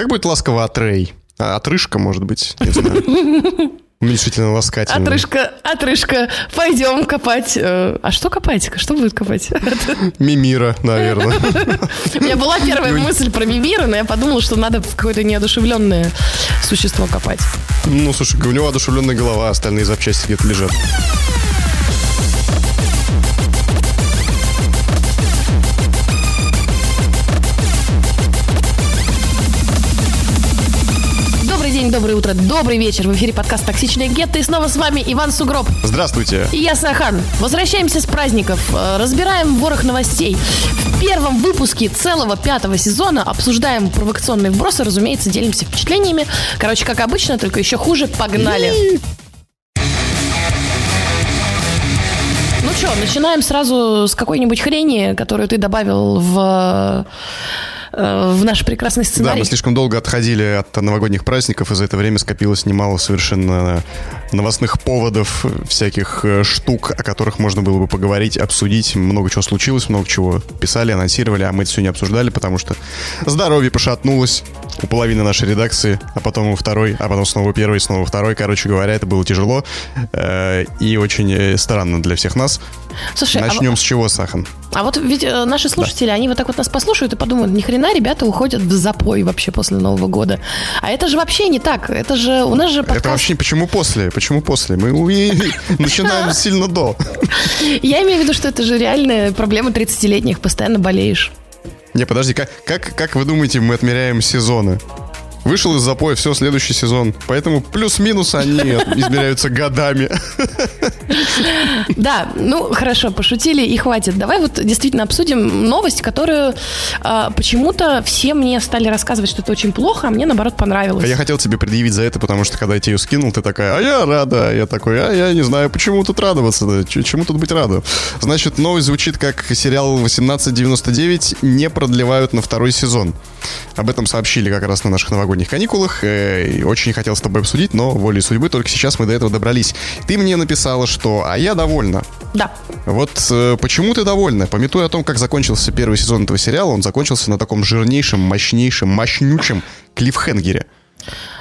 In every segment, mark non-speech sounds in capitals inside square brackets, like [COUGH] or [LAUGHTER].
Как будет ласково отрей? А, отрыжка, может быть, не знаю. [LAUGHS] Уменьшительно ласкательно. Отрыжка, отрыжка, пойдем копать. Э, а что копать? Что будет копать? [LAUGHS] Мимира, наверное. [LAUGHS] У меня была первая мысль про Мимира, но я подумала, что надо какое-то неодушевленное существо копать. Ну, слушай, у него одушевленная голова, а остальные запчасти где-то лежат. Доброе утро, добрый вечер. В эфире подкаст «Токсичная гетто». И снова с вами Иван Сугроб. Здравствуйте. И я Сахан. Возвращаемся с праздников. Э, разбираем ворох новостей. В первом выпуске целого пятого сезона обсуждаем провокационные вбросы. Разумеется, делимся впечатлениями. Короче, как обычно, только еще хуже. Погнали. Ну что, начинаем сразу с какой-нибудь хрени, которую ты добавил в в наш прекрасный сценарий. Да, мы слишком долго отходили от новогодних праздников, и за это время скопилось немало совершенно новостных поводов, всяких э, штук, о которых можно было бы поговорить, обсудить. Много чего случилось, много чего писали, анонсировали, а мы это все не обсуждали, потому что здоровье пошатнулось у половины нашей редакции, а потом у второй, а потом снова первый, снова второй. Короче говоря, это было тяжело э, и очень э, странно для всех нас. Слушай, Начнем а... с чего, Сахан? А вот ведь э, наши слушатели, да. они вот так вот нас послушают и подумают, ни хрена ребята уходят в запой вообще после Нового года. А это же вообще не так. Это же у нас же подкаст... Это вообще почему после? Почему после? Мы начинаем [LAUGHS] сильно до. Я имею в виду, что это же реальная проблема 30-летних. Постоянно болеешь. Не, подожди, как, как, как вы думаете, мы отмеряем сезоны? Вышел из запоя, все, следующий сезон. Поэтому плюс-минус они измеряются годами. Да, ну хорошо, пошутили и хватит. Давай вот действительно обсудим новость, которую э, почему-то все мне стали рассказывать, что это очень плохо, а мне наоборот понравилось. А я хотел тебе предъявить за это, потому что когда я тебе ее скинул, ты такая, а я рада. Я такой, а я не знаю, почему тут радоваться, да? чему тут быть рада. Значит, новость звучит как сериал 1899 не продлевают на второй сезон. Об этом сообщили как раз на наших новогодних каникулах. Э, очень хотел с тобой обсудить, но волей судьбы только сейчас мы до этого добрались. Ты мне написала, что «а я довольна». Да. Вот э, почему ты довольна? Пометуя о том, как закончился первый сезон этого сериала, он закончился на таком жирнейшем, мощнейшем, мощнючем клиффхенгере.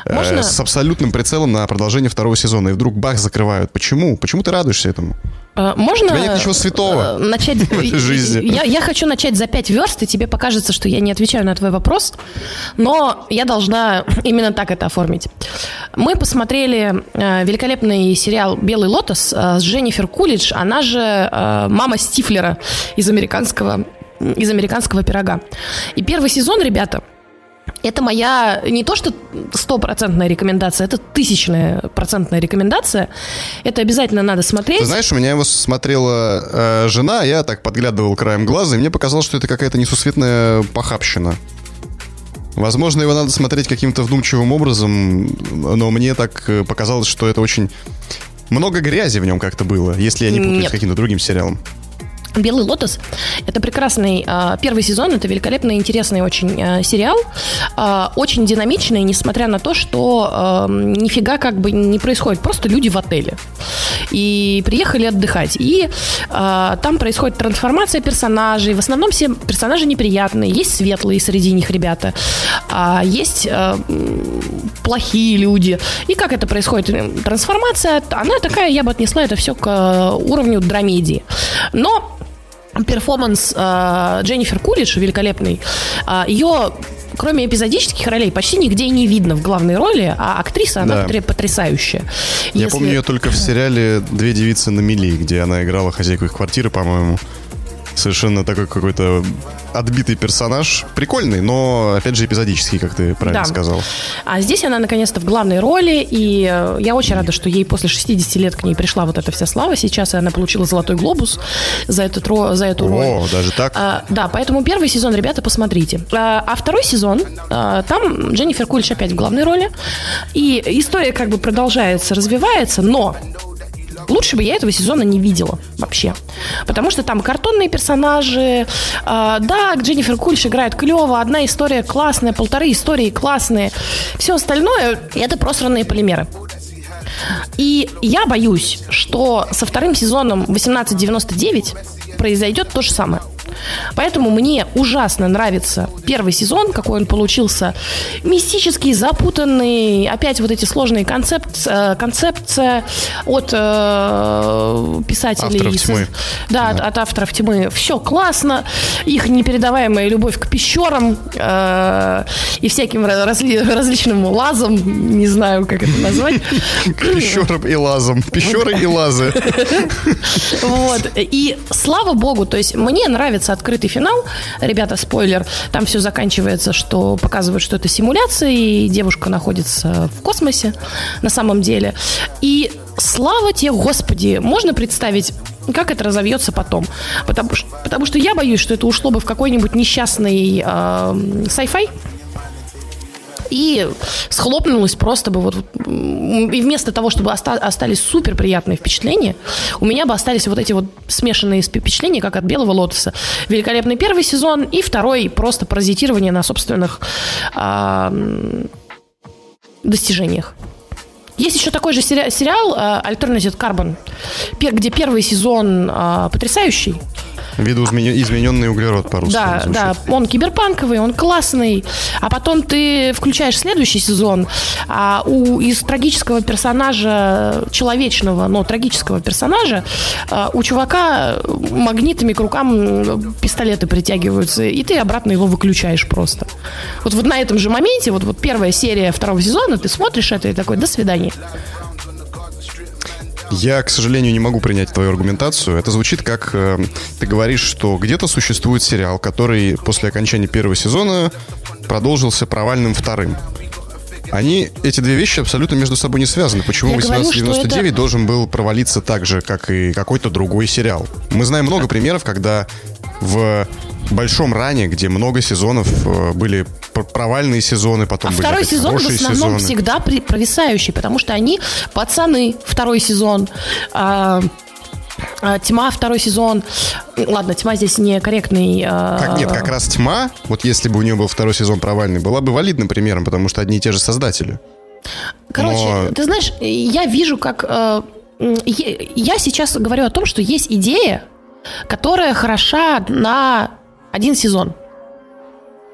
Э, Можно? С абсолютным прицелом на продолжение второго сезона. И вдруг бах закрывают. Почему? Почему ты радуешься этому? Э, можно... Нет ничего святого э, начать... [LAUGHS] в этой жизни. Я, я хочу начать за пять верст, и тебе покажется, что я не отвечаю на твой вопрос, но я должна именно так это оформить. Мы посмотрели великолепный сериал «Белый лотос» с Дженнифер Кулидж, она же мама Стифлера из американского, из американского пирога. И первый сезон, ребята, это моя не то что стопроцентная рекомендация, это тысячная процентная рекомендация. Это обязательно надо смотреть. Ты знаешь, у меня его смотрела э, жена, я так подглядывал краем глаза, и мне показалось, что это какая-то несусветная похабщина. Возможно, его надо смотреть каким-то вдумчивым образом, но мне так э, показалось, что это очень много грязи в нем как-то было, если я не путаю Нет. с каким-то другим сериалом. Белый лотос это прекрасный э, первый сезон, это великолепный, интересный очень э, сериал, э, очень динамичный, несмотря на то, что нифига как бы не происходит, просто люди в отеле. И приехали отдыхать, и там происходит трансформация персонажей, в основном все персонажи неприятные, есть светлые среди них ребята, а есть плохие люди, и как это происходит? Трансформация, она такая, я бы отнесла это все к уровню драмедии, но перформанс э, Дженнифер Кулич великолепный. Э, ее кроме эпизодических ролей, почти нигде не видно в главной роли, а актриса, она да. потрясающая. Я Если... помню ее только в сериале «Две девицы на мели», где она играла хозяйку их квартиры, по-моему. Совершенно такой какой-то отбитый персонаж. Прикольный, но, опять же, эпизодический, как ты правильно да. сказал. А здесь она, наконец-то, в главной роли, и э, я очень рада, что ей после 60 лет к ней пришла вот эта вся слава сейчас, и она получила «Золотой глобус» за, этот, за эту роль. О, даже так? А, да, поэтому первый сезон, ребята, посмотрите. А, а второй сезон, а, там Дженнифер Кулич опять в главной роли, и история как бы продолжается, развивается, но Лучше бы я этого сезона не видела вообще. Потому что там картонные персонажи. Э, да, Дженнифер Кульш играет клево. Одна история классная, полторы истории классные. Все остальное это просранные полимеры. И я боюсь, что со вторым сезоном 1899 произойдет то же самое. Поэтому мне ужасно нравится первый сезон, какой он получился. Мистический, запутанный, опять вот эти сложные концепт, э, концепция от э, писателей. Авторов тьмы. Да, да. От, от авторов тьмы. Все классно. Их непередаваемая любовь к пещерам э, и всяким разли, различным лазам. Не знаю, как это назвать. [LAUGHS] Пещерам и лазам. Пещеры и лазы. [LAUGHS] Вот. И слава богу, то есть мне нравится открытый финал. Ребята, спойлер, там все заканчивается, что показывают, что это симуляция, и девушка находится в космосе на самом деле. И слава тебе, Господи, можно представить как это разовьется потом. Потому, потому что я боюсь, что это ушло бы в какой-нибудь несчастный э, sci-fi, и схлопнулось просто бы вот... И вместо того, чтобы оста- остались супер приятные впечатления, у меня бы остались вот эти вот смешанные впечатления, как от «Белого лотоса». Великолепный первый сезон и второй просто паразитирование на собственных а, достижениях. Есть еще такой же сериал Alternative Carbon, где первый сезон а, потрясающий, Видоизмененный углерод по-русски. Да, да, он киберпанковый, он классный. А потом ты включаешь следующий сезон, а у из трагического персонажа, человечного, но трагического персонажа, а, у чувака магнитами к рукам пистолеты притягиваются, и ты обратно его выключаешь просто. Вот, вот на этом же моменте, вот, вот первая серия второго сезона, ты смотришь это и такой, до свидания. Я, к сожалению, не могу принять твою аргументацию. Это звучит как э, ты говоришь, что где-то существует сериал, который после окончания первого сезона продолжился провальным вторым. Они, эти две вещи абсолютно между собой не связаны. Почему 1899 это... должен был провалиться так же, как и какой-то другой сериал? Мы знаем много примеров, когда в большом ране, где много сезонов э, были провальные сезоны, потом а были второй сезон в основном сезоны. всегда провисающий, потому что они пацаны второй сезон. А, а, Тьма второй сезон. Ладно, тьма здесь некорректный. А... Как, нет, как раз тьма, вот если бы у нее был второй сезон провальный, была бы валидным примером, потому что одни и те же создатели. Короче, Но... ты знаешь, я вижу, как. Э, я сейчас говорю о том, что есть идея, которая хороша на один сезон.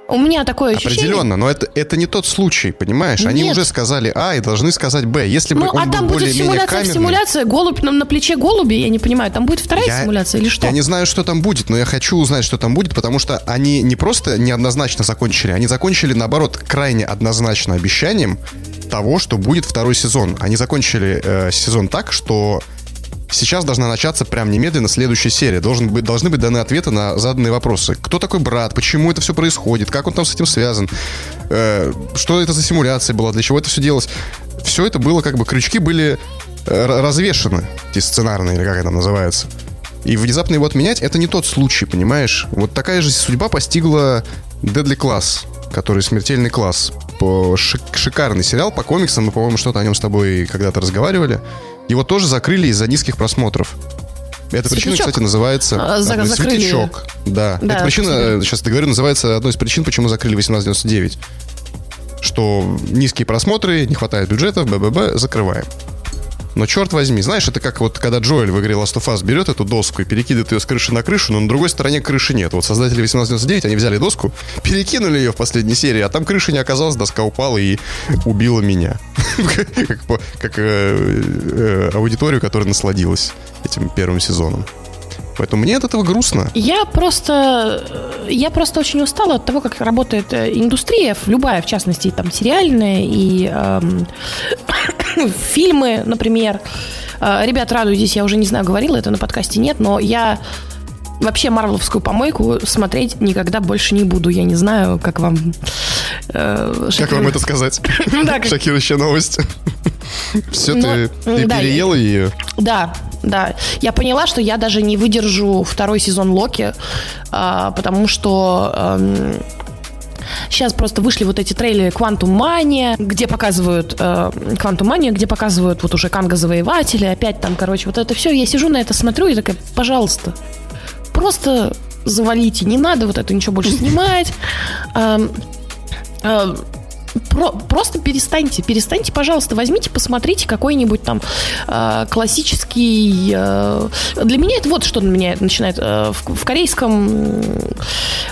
У меня такое ощущение. Определенно, но это, это не тот случай, понимаешь? Нет. Они уже сказали А и должны сказать Б. Если бы ну, он а там был будет симуляция камерный... симуляция, голубь на, на плече голуби, я не понимаю, там будет вторая я, симуляция или что? Я не знаю, что там будет, но я хочу узнать, что там будет, потому что они не просто неоднозначно закончили, они закончили, наоборот, крайне однозначно обещанием того, что будет второй сезон. Они закончили э, сезон так, что сейчас должна начаться прям немедленно следующая серия. Должен быть, должны быть даны ответы на заданные вопросы. Кто такой брат? Почему это все происходит? Как он там с этим связан? Э, что это за симуляция была? Для чего это все делалось? Все это было как бы, крючки были э, развешены, эти сценарные, или как это называется. И внезапно его отменять, это не тот случай, понимаешь? Вот такая же судьба постигла Deadly Class, который смертельный класс. По шик- шикарный сериал по комиксам. Мы, по-моему, что-то о нем с тобой когда-то разговаривали. Его тоже закрыли из-за низких просмотров. Эта причина, кстати, называется а, за, одной, светлячок. Да. да. Эта причина, сейчас ты говорю, называется одной из причин, почему закрыли 1899. Что низкие просмотры, не хватает бюджета, БББ, закрываем. Но черт возьми, знаешь, это как вот когда Джоэль в игре Last of Us берет эту доску и перекидывает ее с крыши на крышу, но на другой стороне крыши нет. Вот создатели 1899, они взяли доску, перекинули ее в последней серии, а там крыши не оказалось, доска упала и убила меня. [LAUGHS] Как э, э, аудиторию, которая насладилась этим первым сезоном. Поэтому мне от этого грустно. Я просто, я просто очень устала от того, как работает э, индустрия, любая, в частности, там сериальная и эм, [COUGHS] фильмы, например. Э, ребят, радуйтесь, я уже не знаю, говорила это на подкасте, нет, но я вообще марвеловскую помойку смотреть никогда больше не буду. Я не знаю, как вам... Э, как вам это сказать? [LAUGHS] Шокирующая новость. Все, ты, ты переела ее? Да, да. Я поняла, что я даже не выдержу второй сезон Локи, а, потому что... Сейчас просто вышли вот эти трейлеры Quantum Mania, где показывают э, Quantum Mania, где показывают вот уже Канга Завоеватели, опять там, короче, вот это все. Я сижу на это смотрю и такая, пожалуйста, просто завалите, не надо вот это ничего больше снимать. про, просто перестаньте, перестаньте, пожалуйста, возьмите, посмотрите какой-нибудь там э, классический... Э, для меня это вот что на меня начинает. Э, в, в корейском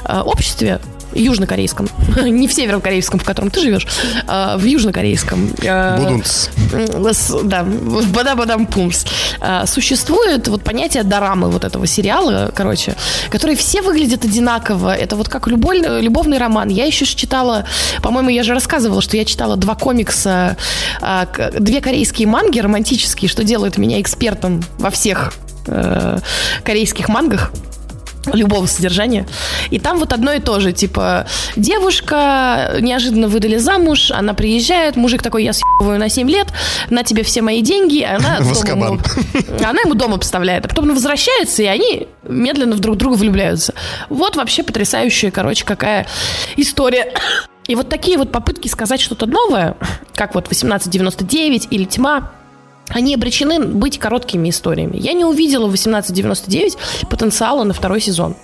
э, обществе южнокорейском, [LAUGHS] не в северокорейском, в котором ты живешь, а в южнокорейском. Э, Будунц. Да, бада-бадам пумс. А, существует вот понятие дорамы вот этого сериала, короче, которые все выглядят одинаково. Это вот как любой, любовный роман. Я еще читала, по-моему, я же рассказывала, что я читала два комикса, а, две корейские манги романтические, что делает меня экспертом во всех э, корейских мангах любого содержания. И там вот одно и то же, типа, девушка неожиданно выдали замуж, она приезжает, мужик такой, я съебываю на 7 лет, на тебе все мои деньги, а она, [LAUGHS] дома ему, [LAUGHS] она ему дома поставляет. А потом она возвращается, и они медленно в друг друга влюбляются. Вот вообще потрясающая, короче, какая история. И вот такие вот попытки сказать что-то новое, как вот 1899 или Тьма, они обречены быть короткими историями. Я не увидела в 1899 потенциала на второй сезон.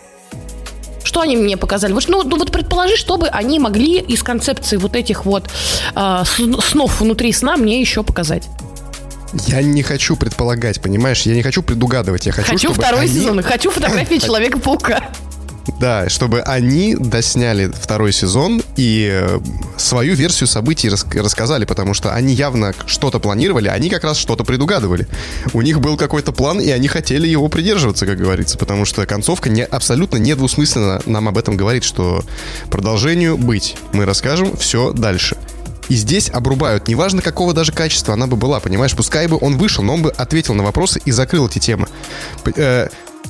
Что они мне показали? Вот, ну, ну вот предположи, чтобы они могли из концепции вот этих вот э, снов внутри сна мне еще показать. Я не хочу предполагать, понимаешь? Я не хочу предугадывать. Я хочу, хочу второй они... сезон. Хочу фотографии [LAUGHS] Человека-паука. Да, чтобы они досняли второй сезон и э, свою версию событий рас рассказали, потому что они явно что-то планировали, они как раз что-то предугадывали. У них был какой-то план, и они хотели его придерживаться, как говорится, потому что концовка не, абсолютно недвусмысленно нам об этом говорит, что продолжению быть. Мы расскажем все дальше. И здесь обрубают, неважно какого даже качества она бы была, понимаешь, пускай бы он вышел, но он бы ответил на вопросы и закрыл эти темы.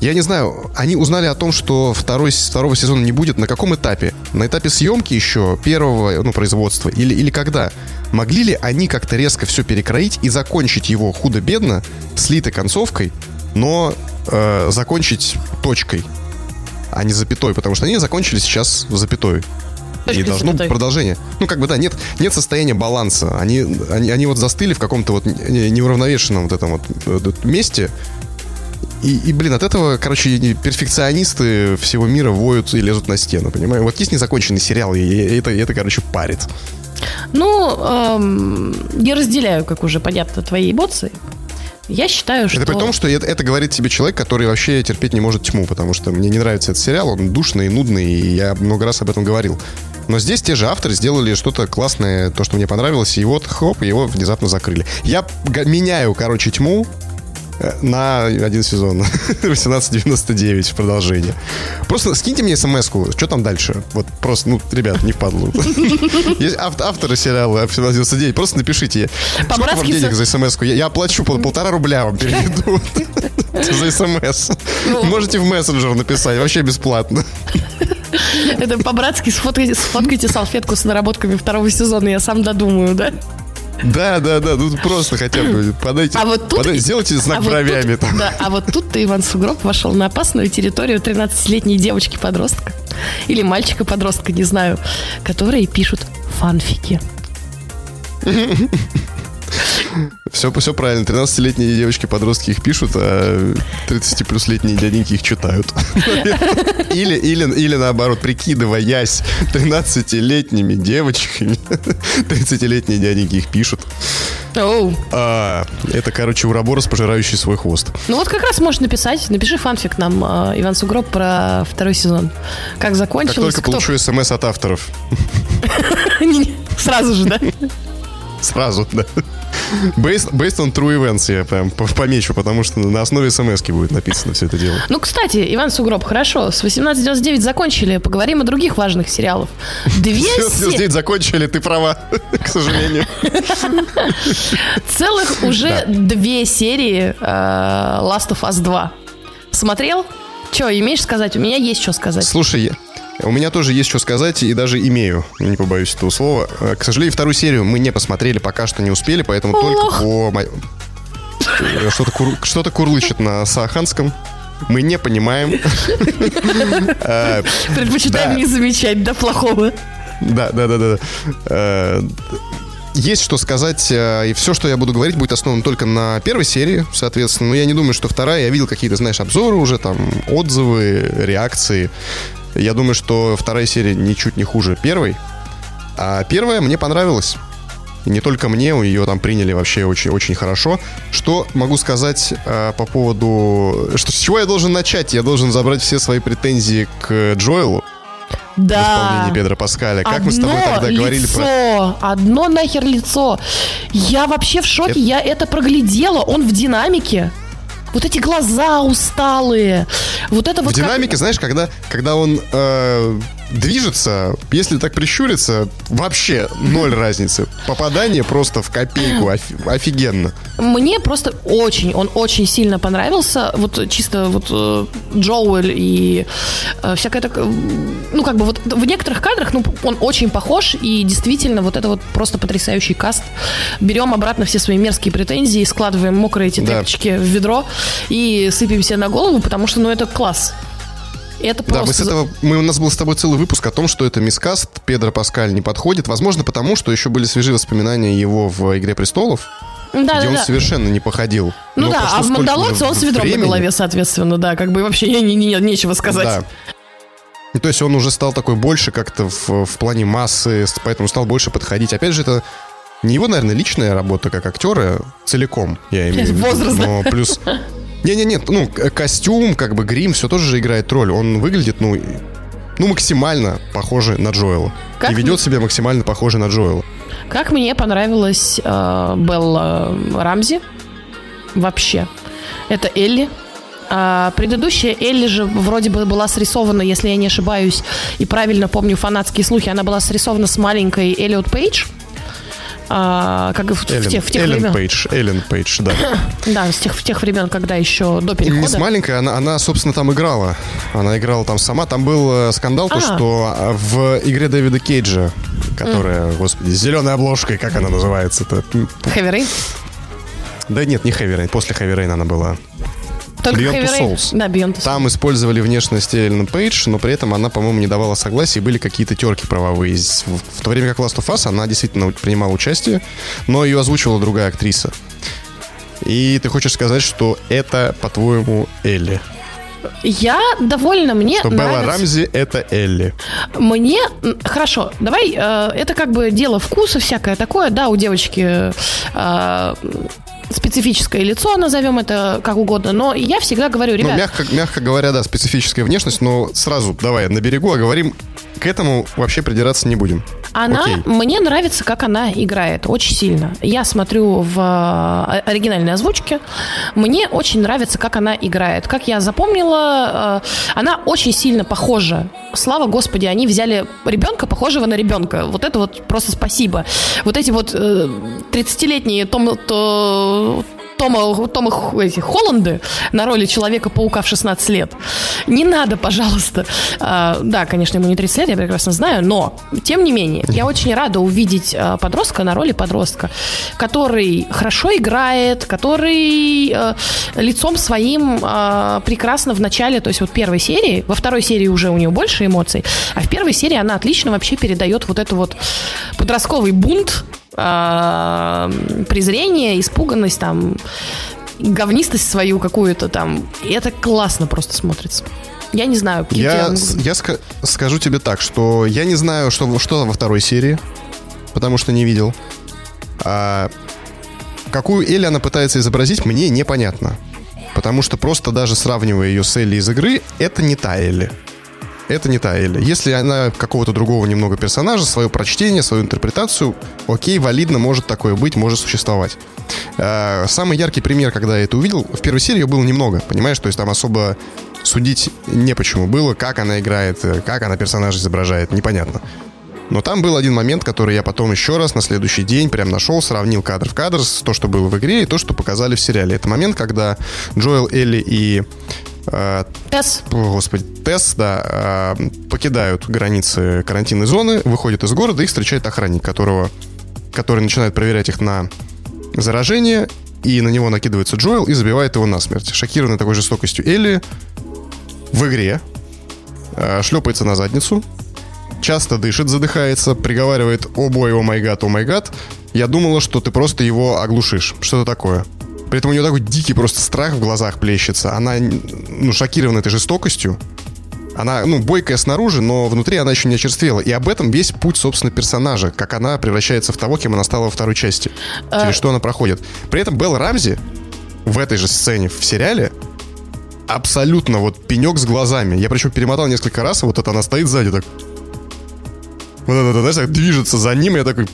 Я не знаю, они узнали о том, что второй, второго сезона не будет. На каком этапе? На этапе съемки еще первого ну, производства? Или, или когда? Могли ли они как-то резко все перекроить и закончить его худо-бедно, слитой концовкой, но э, закончить точкой, а не запятой? Потому что они закончили сейчас запятой. Точка и должно быть продолжение. Ну, как бы, да, нет, нет состояния баланса. Они, они, они вот застыли в каком-то вот неуравновешенном вот этом вот э, месте, и, и, блин, от этого, короче, перфекционисты всего мира воют и лезут на стену, понимаешь? Вот есть незаконченный сериал, и это, это короче, парит. Ну, эм, я разделяю, как уже понятно, твои эмоции. Я считаю, что... Это при том, что это, это говорит тебе человек, который вообще терпеть не может тьму, потому что мне не нравится этот сериал, он душный, нудный, и я много раз об этом говорил. Но здесь те же авторы сделали что-то классное, то, что мне понравилось, и вот, хоп, его внезапно закрыли. Я меняю, короче, тьму на один сезон. [LAUGHS] 1899 в продолжение. Просто скиньте мне смс-ку, что там дальше. Вот просто, ну, ребят, не впадло. [LAUGHS] Есть авторы сериала 1899, просто напишите. Сколько вам денег за смс-ку? Я оплачу полтора рубля вам переведу [LAUGHS] за смс. Ну. Можете в мессенджер написать, вообще бесплатно. Это по-братски сфоткайте, сфоткайте салфетку с наработками второго сезона, я сам додумаю, да? Да, да, да, тут просто хотя бы подайте, а вот тут, подайте сделайте знак а бровями. Вот тут, да, а вот тут ты, Иван Сугроб, вошел на опасную территорию 13-летней девочки-подростка или мальчика-подростка, не знаю, которые пишут фанфики. [LAUGHS] Все, все правильно. 13-летние девочки-подростки их пишут, а 30-плюс-летние дяденьки их читают. Или, или, или наоборот, прикидываясь 13-летними девочками, 30-летние дяденьки их пишут. А, это, короче, уроборос, пожирающий свой хвост. Ну вот как раз можешь написать. Напиши фанфик нам, э, Иван Сугроб, про второй сезон. Как закончилось. Как только кто... получу смс от авторов. [LAUGHS] Сразу же, да? Сразу, да. Based, based on true events я прям помечу, потому что на основе смс будет написано все это дело. Ну, кстати, Иван Сугроб, хорошо, с 18.99 закончили, поговорим о других важных сериалах. Две 18.99 закончили, ты права, [LAUGHS] к сожалению. Целых уже две серии э, Last of Us 2. Смотрел? Че, имеешь сказать? У меня есть что сказать. Слушай, у меня тоже есть что сказать, и даже имею, не побоюсь этого слова. Э, к сожалению, вторую серию мы не посмотрели, пока что не успели, поэтому Ох. только по... Э, что-то, кур... что-то курлычет на сааханском. Мы не понимаем. [LAUGHS] Э, Предпочитаем не замечать, да, плохого. Да, да, да, да. Есть что сказать, и все, что я буду говорить, будет основано только на первой серии, соответственно. Но я не думаю, что вторая. Я видел какие-то, знаешь, обзоры уже, там, отзывы, реакции. Я думаю, что вторая серия ничуть не хуже первой. А первая мне понравилась. И не только мне, у ее там приняли вообще очень, очень хорошо. Что могу сказать э, по поводу... Что, с чего я должен начать? Я должен забрать все свои претензии к Джоэлу. Да. В исполнении Педро Паскаля. Как одно мы с тобой тогда лицо, говорили про... Одно нахер лицо. Я вообще в шоке. Это- Я это проглядела. Он в динамике. Вот эти глаза усталые. Вот это В вот как- динамике, знаешь, когда, когда он э, движется, если так прищуриться, вообще ноль разницы. Попадание просто в копейку, офи- офигенно. Мне просто очень, он очень сильно понравился. Вот чисто вот э, Джоуэль и э, всякое такое. Ну, как бы вот в некоторых кадрах, ну, он очень похож. И действительно, вот это вот просто потрясающий каст. Берем обратно все свои мерзкие претензии, складываем мокрые эти Да. в ведро и сыпем себе на голову, потому что, ну, это класс. Это просто... Да, мы с этого, мы, у нас был с тобой целый выпуск о том, что это мискаст, Педро Паскаль не подходит. Возможно, потому что еще были свежие воспоминания его в «Игре престолов», Да, где да, он да. совершенно не походил. Ну Но да, а в Мандалорце он с ведром времени. на голове, соответственно, да, как бы вообще не, не- не- нечего сказать. Да. Ну, То есть он уже стал такой больше как-то в, в плане массы, поэтому стал больше подходить. Опять же, это не его, наверное, личная работа как актера целиком, я имею в виду. [LAUGHS] Возраст? Но плюс... Не-не-не, ну, костюм, как бы грим, все тоже же играет роль. Он выглядит, ну, ну максимально похоже на Джоэла. Как И ведет себя максимально похоже на Джоэла. Как мне понравилась э, Белла Рамзи вообще. Это Элли. А предыдущая Элли же вроде бы была срисована, если я не ошибаюсь, и правильно помню фанатские слухи, она была срисована с маленькой Эллиот Пейдж. А, как в, в Эллен, тех, в тех Эллен времен. Пейдж, Эллен Пейдж, да. [COUGHS] Да, с тех, в тех времен, когда еще до перехода. Не с маленькой, она, она, собственно, там играла. Она играла там сама. Там был э, скандал, то, А. что э, в игре Дэвида Кейджа, которая, господи, с зеленой обложкой, как она называется-то? Rain. Да нет, не Heavy Rain, после Heavy Rain она была. Только Beyond Two. Souls. Да, Beyond Two Souls. Там использовали внешность Эллен Пейдж, но при этом она, по-моему, не давала согласия, и были какие-то терки правовые. В то время как Last of Us она действительно принимала участие, но ее озвучивала другая актриса. И ты хочешь сказать, что это, по-твоему, Элли? Я довольна, мне Что Белла нравится. Рамзи — это Элли. Мне хорошо, давай, э, это как бы дело вкуса всякое такое, да, у девочки э, специфическое лицо, назовем это как угодно, но я всегда говорю, Ну, ребят, мягко, мягко говоря, да, специфическая внешность, но сразу давай на берегу, а говорим, к этому вообще придираться не будем. она, окей. мне нравится, как она играет, очень сильно. Я смотрю в э, оригинальной озвучке, мне очень нравится, как она играет. Как я запомнила, э, она очень сильно похожа. Слава Господи, они взяли ребенка, похожего на ребенка. Вот это вот просто спасибо. Вот эти вот э, 30-летние Том, то- Тома, Тома эти, Холланды на роли Человека-паука в 16 лет. Не надо, пожалуйста. А, да, конечно, ему не 30 лет, я прекрасно знаю, но, тем не менее, я очень рада увидеть а, подростка на роли подростка, который хорошо играет, который э, лицом своим а, прекрасно в начале, то есть вот первой серии, во второй серии уже у нее больше эмоций, а в первой серии она отлично вообще передает вот это вот подростковый бунт, презрение, испуганность, там, говнистость свою какую-то там. И это классно просто смотрится. Я не знаю. какие Я, я ска- скажу тебе так, что я не знаю, что, что во второй серии, потому что не видел. А какую Элли она пытается изобразить, мне непонятно. Потому что просто даже сравнивая ее с Элли из игры, это не та Элли. Это не та Элли. Если она какого-то другого немного персонажа, свое прочтение, свою интерпретацию, окей, валидно, может такое быть, может существовать. А, Самый яркий пример, когда я это увидел, в первой серии ее было немного, понимаешь? То есть там особо судить не почему было, как она играет, э, как она персонажа изображает, непонятно. Но там был один момент, который я потом еще раз на следующий день прям нашел, сравнил кадр в кадр с то, что было в игре, и то, что показали в сериале. Это момент, когда Джоэл, Элли и э, о, господи, Тесс, да, э, покидают границы карантинной зоны, выходят из города, их встречает охранник, которого, который начинает проверять их на заражение, и на него накидывается Джоэл и забивает его насмерть. Шокированный такой жестокостью Элли в игре э, шлепается на задницу, часто дышит, задыхается, приговаривает «О бой, о май гад, о май гад». Я думала, что ты просто его оглушишь. Что-то такое. При этом у нее такой дикий просто страх в глазах плещется. Она ну, шокирована этой жестокостью. Она, ну, бойкая снаружи, но внутри она еще не очерствела. И об этом весь путь, собственно, персонажа, как она превращается в того, кем она стала во второй части. Через Э. что она проходит. При этом Белл Рамзи в этой же сцене в сериале абсолютно вот пенек с глазами. Я причем перемотал несколько раз, и вот это она стоит сзади так. Вот это, знаешь, так движется за ним, и я такой,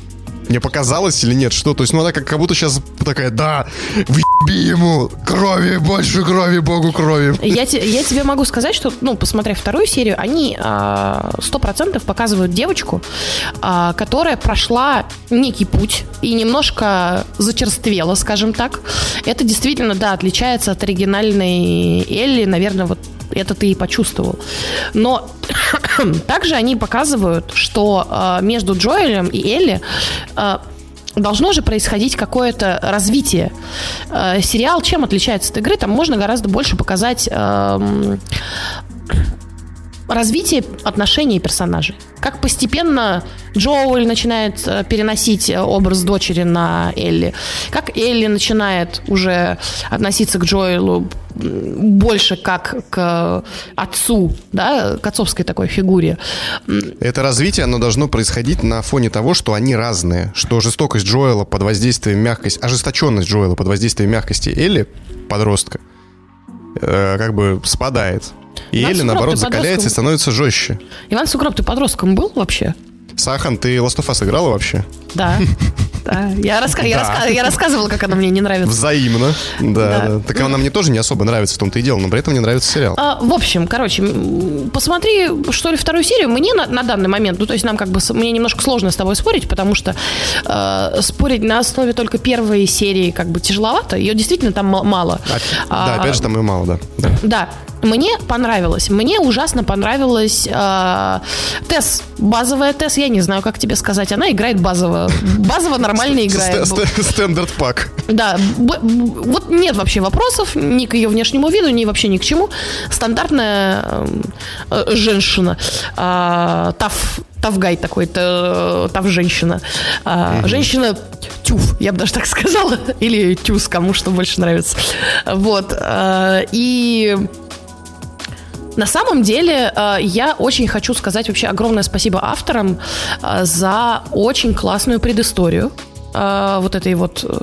мне показалось или нет, что? То есть, ну, она как, как будто сейчас такая, да, въеби ему, крови, больше крови, богу крови. Я, те- я тебе могу сказать, что, ну, посмотрев вторую серию, они а, сто процентов показывают девочку, а, которая прошла некий путь и немножко зачерствела, скажем так. Это действительно, да, отличается от оригинальной Элли, наверное, вот это ты и почувствовал. Но [COUGHS] также они показывают, что а, между Джоэлем и Элли а, должно же происходить какое-то развитие. Э, сериал чем отличается от игры? Там можно гораздо больше показать эм, развитие отношений персонажей. Как постепенно Джоуэль начинает э, переносить э, образ дочери на Элли. Как Элли начинает уже относиться к Джоэлу больше как к отцу, да, к отцовской такой фигуре. Это развитие, оно должно происходить на фоне того, что они разные. Что жестокость Джоэла под воздействием мягкости, ожесточенность Джоэла под воздействием мягкости Элли, подростка, э, как бы спадает. И Макс Элли, Укроп, наоборот, закаляется и становится жестче. Иван Сугроб, ты подростком был вообще? Сахан, ты Last of Us играла вообще? Да. Да. Я, раска- я, Да. раска- я рассказывала, как она мне не нравится. Взаимно. Да, Да. да. Так она мне тоже не особо нравится в том-то и дело, но при этом мне нравится сериал. А, в общем, короче, посмотри, что ли, вторую серию. Мне на, на данный момент, ну, то есть нам как бы, мне немножко сложно с тобой спорить, потому что э, спорить на основе только первой серии как бы тяжеловато. Ее действительно там ма- мало. А, да, А, опять же, там и мало, да. да. Да, мне понравилось. Мне ужасно понравилась э, Тесс. Базовая Тесс, я не знаю, как тебе сказать. Она играет базово. Базово нормально играет. Ст- ст- Стендарт пак. Да, вот нет вообще вопросов ни к ее внешнему виду, ни вообще ни к чему. Стандартная эм, э, женщина. А, Тав, тавгай такой, та- тав женщина. А, Женщина тюф, я бы даже так сказала. [LAUGHS] Или тюз, кому что больше нравится. Вот. а, И на самом деле, э, я очень хочу сказать вообще огромное спасибо авторам э, за очень классную предысторию э, вот этой вот э,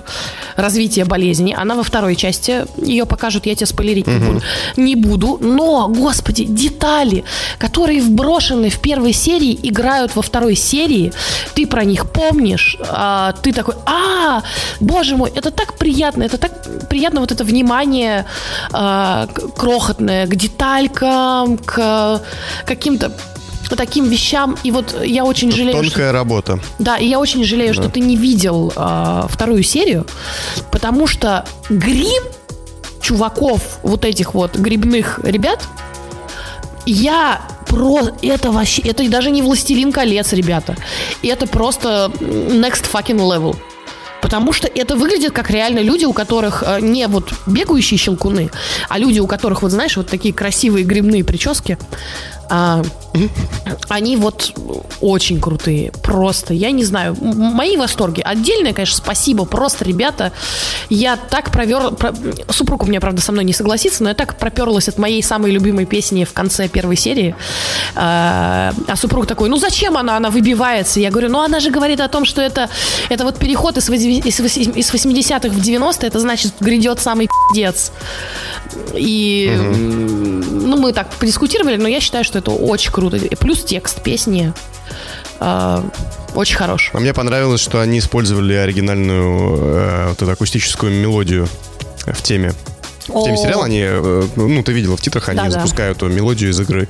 развития болезни. Она во второй части. Ее покажут, я тебе спойлерить не буду. Не буду, но, господи, детали, которые вброшены в первой серии, играют во второй серии, ты про них помнишь, а, ты такой, а, боже мой, это так приятно, это так приятно вот это внимание к- крохотное к деталькам, к каким-то таким вещам. И вот я очень жалею, что... Тонкая работа. Да, и я очень жалею, что ты не видел а, вторую серию, потому что грим чуваков, вот этих вот грибных ребят, я про... Это вообще... Это даже не «Властелин колец», ребята. Это просто next fucking level. Потому что это выглядит как реально люди, у которых э, не вот бегающие щелкуны, а люди, у которых, вот знаешь, вот такие красивые грибные прически. а, они вот очень крутые. Просто, я не знаю, мои восторги. Отдельное, конечно, спасибо. Просто, ребята, я так провер... про- Супруг у меня, правда, со мной не согласится, но я так проперлась от моей самой любимой песни в конце первой серии. А, а супруг такой, ну зачем она? Она выбивается. Я говорю, ну она же говорит о том, что это, это вот переход из, вози- из воси- из 80-х в 90-е, это значит, грядет самый пиздец. И, ну, мы так подискутировали, но я считаю, что это очень круто. И плюс текст песни а, очень хорош. А мне понравилось, что они использовали оригинальную э, вот эту акустическую мелодию в теме. В теме сериала они, э, ну, ты видела в титрах, они Да-да. запускают эту мелодию из игры.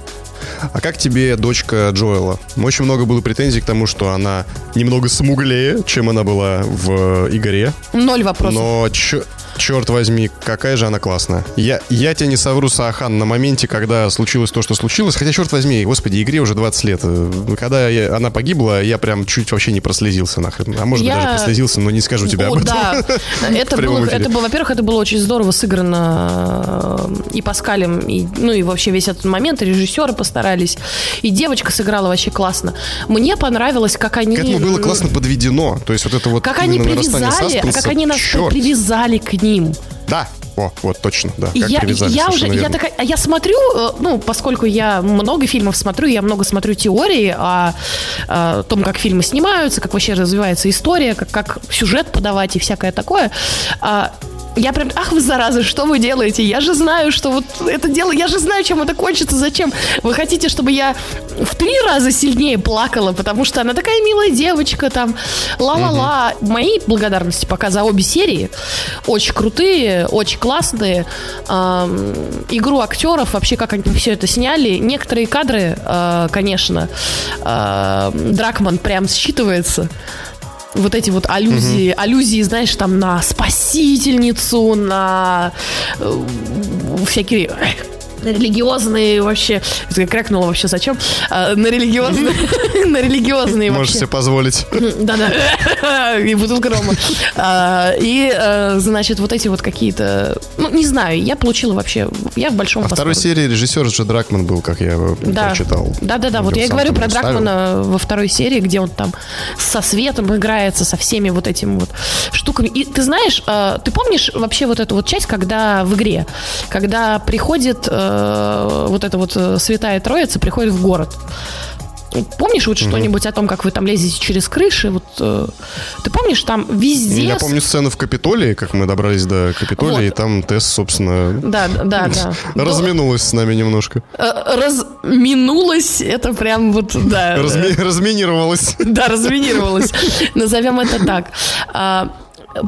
А как тебе дочка Джоэла? Очень много было претензий к тому, что она немного смуглее, чем она была в игре. Ноль вопросов. Но чё- черт возьми, какая же она классная. Я, я тебе не совру, Саахан, на моменте, когда случилось то, что случилось, хотя, черт возьми, господи, игре уже 20 лет. Э, Когда я- она погибла, я прям чуть вообще не прослезился нахрен. А может Я- даже прослезился, но не скажу тебе об О, этом. да. [LAUGHS] Это было, это было, во-первых, это было очень здорово сыграно э, и Паскалем, и, ну и вообще весь этот момент, и режиссеры постарались, и девочка сыграла вообще классно. Мне понравилось, как они... К этому было классно подведено. То есть вот это вот Как они привязали, как они нас чёрт. привязали к ним. Да, О, вот точно, да. Как я, я уже, совершенно я верно. такая, я смотрю, э, ну, поскольку я много фильмов смотрю, я много смотрю теории о, о том, как фильмы снимаются, как вообще развивается история, как, как сюжет подавать и всякое такое. Я прям, ах вы заразы, что вы делаете? Я же знаю, что вот это дело, я же знаю, чем это кончится, зачем? Вы хотите, чтобы я в три раза сильнее плакала, потому что она такая милая девочка, там, ла-ла-ла. Мои благодарности пока за обе серии. Очень крутые, очень классные. Ам, игру актеров, вообще, как они все это сняли. Некоторые кадры, а, конечно, а, Дракман прям считывается вот эти вот аллюзии, аллюзии, знаешь, там на спасительницу, на э, всякие на религиозные вообще, крякнула вообще зачем, А, на религиозные, [LAUGHS] на религиозные Можешь вообще. себе позволить. Да-да. [LAUGHS] И бутылка рома. А, И, э, значит, вот эти вот какие-то... Ну, не знаю, я получила вообще... Я в большом А второй серии режиссер же Дракман был, как я его Да. прочитал. Да, да, да. Он Вот я говорю про. Дракмана во второй серии, где он там со светом играется, со всеми вот этими вот штуками. И ты знаешь, э, ты помнишь вообще вот эту вот часть, когда в игре, когда приходит э, вот эта вот э, святая троица, приходит в город. Помнишь вот что-нибудь о том, как вы там лезете через крыши? Вот, э, ты помнишь, там везде... Я помню сцену в Капитолии, как мы добрались до Капитолия, Вот. и там Тесс, собственно, Да, да, да. [LAUGHS] разминулась с нами немножко. Э, Разминулась, это прям вот, да. Разми- Разминировалась. Да, разминировалась. Назовем это так.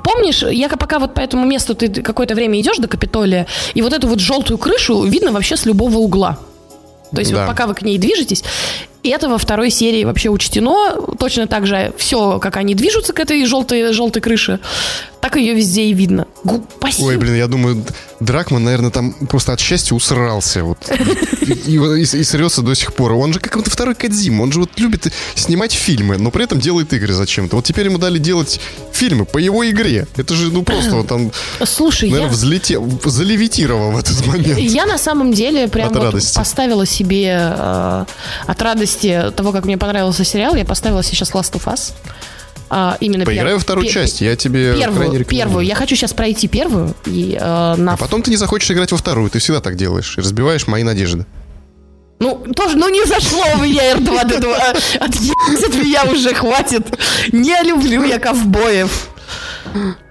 Помнишь, я пока вот по этому месту ты какое-то время идешь до Капитолия, и вот эту вот желтую крышу видно вообще с любого угла. То есть Да. вот пока вы к ней движетесь, и это во второй серии вообще учтено. Точно так же все, как они движутся к этой желтой, желтой крыше, так ее везде и видно. Гу- Спасибо. Ой, блин, я думаю, Дракман, наверное, там просто от счастья усрался. Вот. И, и- и срется до сих пор. Он же как то второй Кадзим. Он же вот любит снимать фильмы, но при этом делает игры зачем-то. Вот теперь ему дали делать фильмы по его игре. Это же, ну, просто он там, Слушай, наверное, я... взлетел, залевитировал в этот момент. Я на самом деле прям От вот поставила себе э, от радости того, как мне понравился сериал, я поставила сейчас Last of Us. А, именно Поиграй пер- во вторую пе- часть, я тебе Первую, первую. Я хочу сейчас пройти первую и э, на А потом ты не захочешь играть во вторую, ты всегда так делаешь. И разбиваешь мои надежды. Ну, тоже, ну не зашло у меня R2D2. Отъебись от меня уже, хватит. Не люблю я ковбоев.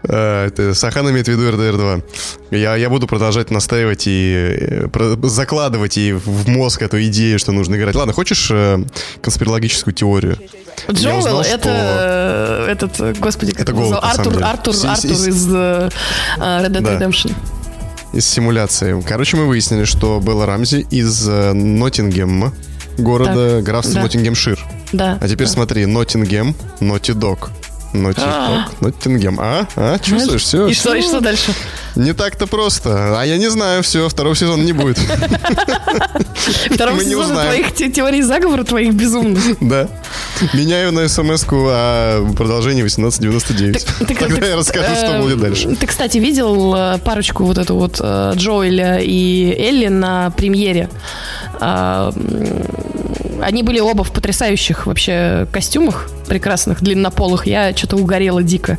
А, это Сахан имеет в виду RDR 2. Я, я буду продолжать настаивать и э, про- закладывать ей в мозг эту идею, что нужно играть. Ладно, хочешь э, конспирологическую теорию? Джоэл, узнал, это э, этот, э, господи, как Это его самом Артур. Артур, Артур из э, э, Red Dead Да. Redemption. Из симуляции. Короче, мы выяснили, что Белла Рамзи из э, Ноттингема, города графства да. Ноттингемшир. Да. А теперь да. смотри, Ноттингем, Нотти Дог. Нотти А. Дог, Ноттингем. А? А? Чувствуешь? Все. И что, и что дальше? Не так-то просто. А я не знаю, все, второго сезона не будет. [LAUGHS] Второго сезона твоих те- теорий заговора твоих безумных. [LAUGHS] Да. Меняю на смс-ку о продолжении 1899. Ты, Тогда я расскажу, э, что будет дальше. Ты, кстати, видел э, парочку вот эту вот э, Джоэля и Элли на премьере? Они были оба в потрясающих вообще костюмах, прекрасных, длиннополых. Я что-то угорела дико,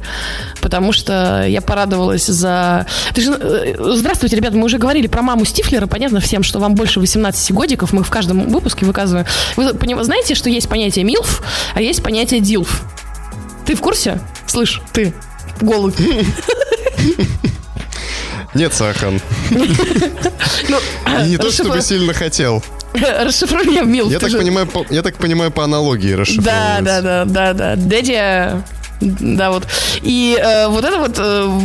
потому что я порадовалась за... Ты же... э, Здравствуйте, ребята, мы уже говорили про маму Стифлера. Понятно всем, что вам больше 18 годиков. Мы в каждом выпуске выказываем. Вы знаете, что есть понятие МИЛФ, а есть понятие ДИЛФ? Ты в курсе? Слышь, ты, голубь. [LAUGHS] Нет, Сахан. Ну, не то, чтобы сильно хотел. Расшифруй мне МИЛФ. Я так понимаю, по- я так понимаю, по аналогии Да, расшифровывается. да, да, да, да. Дядя... Да, вот. И э, вот это вот, э,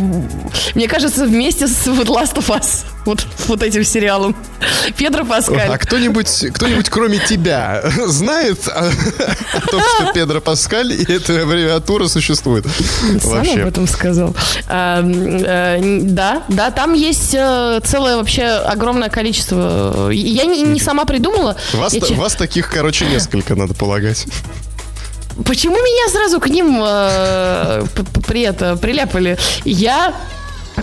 мне кажется, вместе с вот Last of Us, вот, вот этим сериалом, Педро Паскаль. А кто-нибудь, кто-нибудь кроме тебя знает о, о том, что Педро Паскаль и эта аббревиатура существует? Сам об Вообще. этом сказал. А, э, да, да, там есть э, целое вообще огромное количество. э, Я не, не сама придумала. Вас, Я вас таких, короче, несколько, надо полагать. Почему меня сразу к ним э, при это приляпали? Я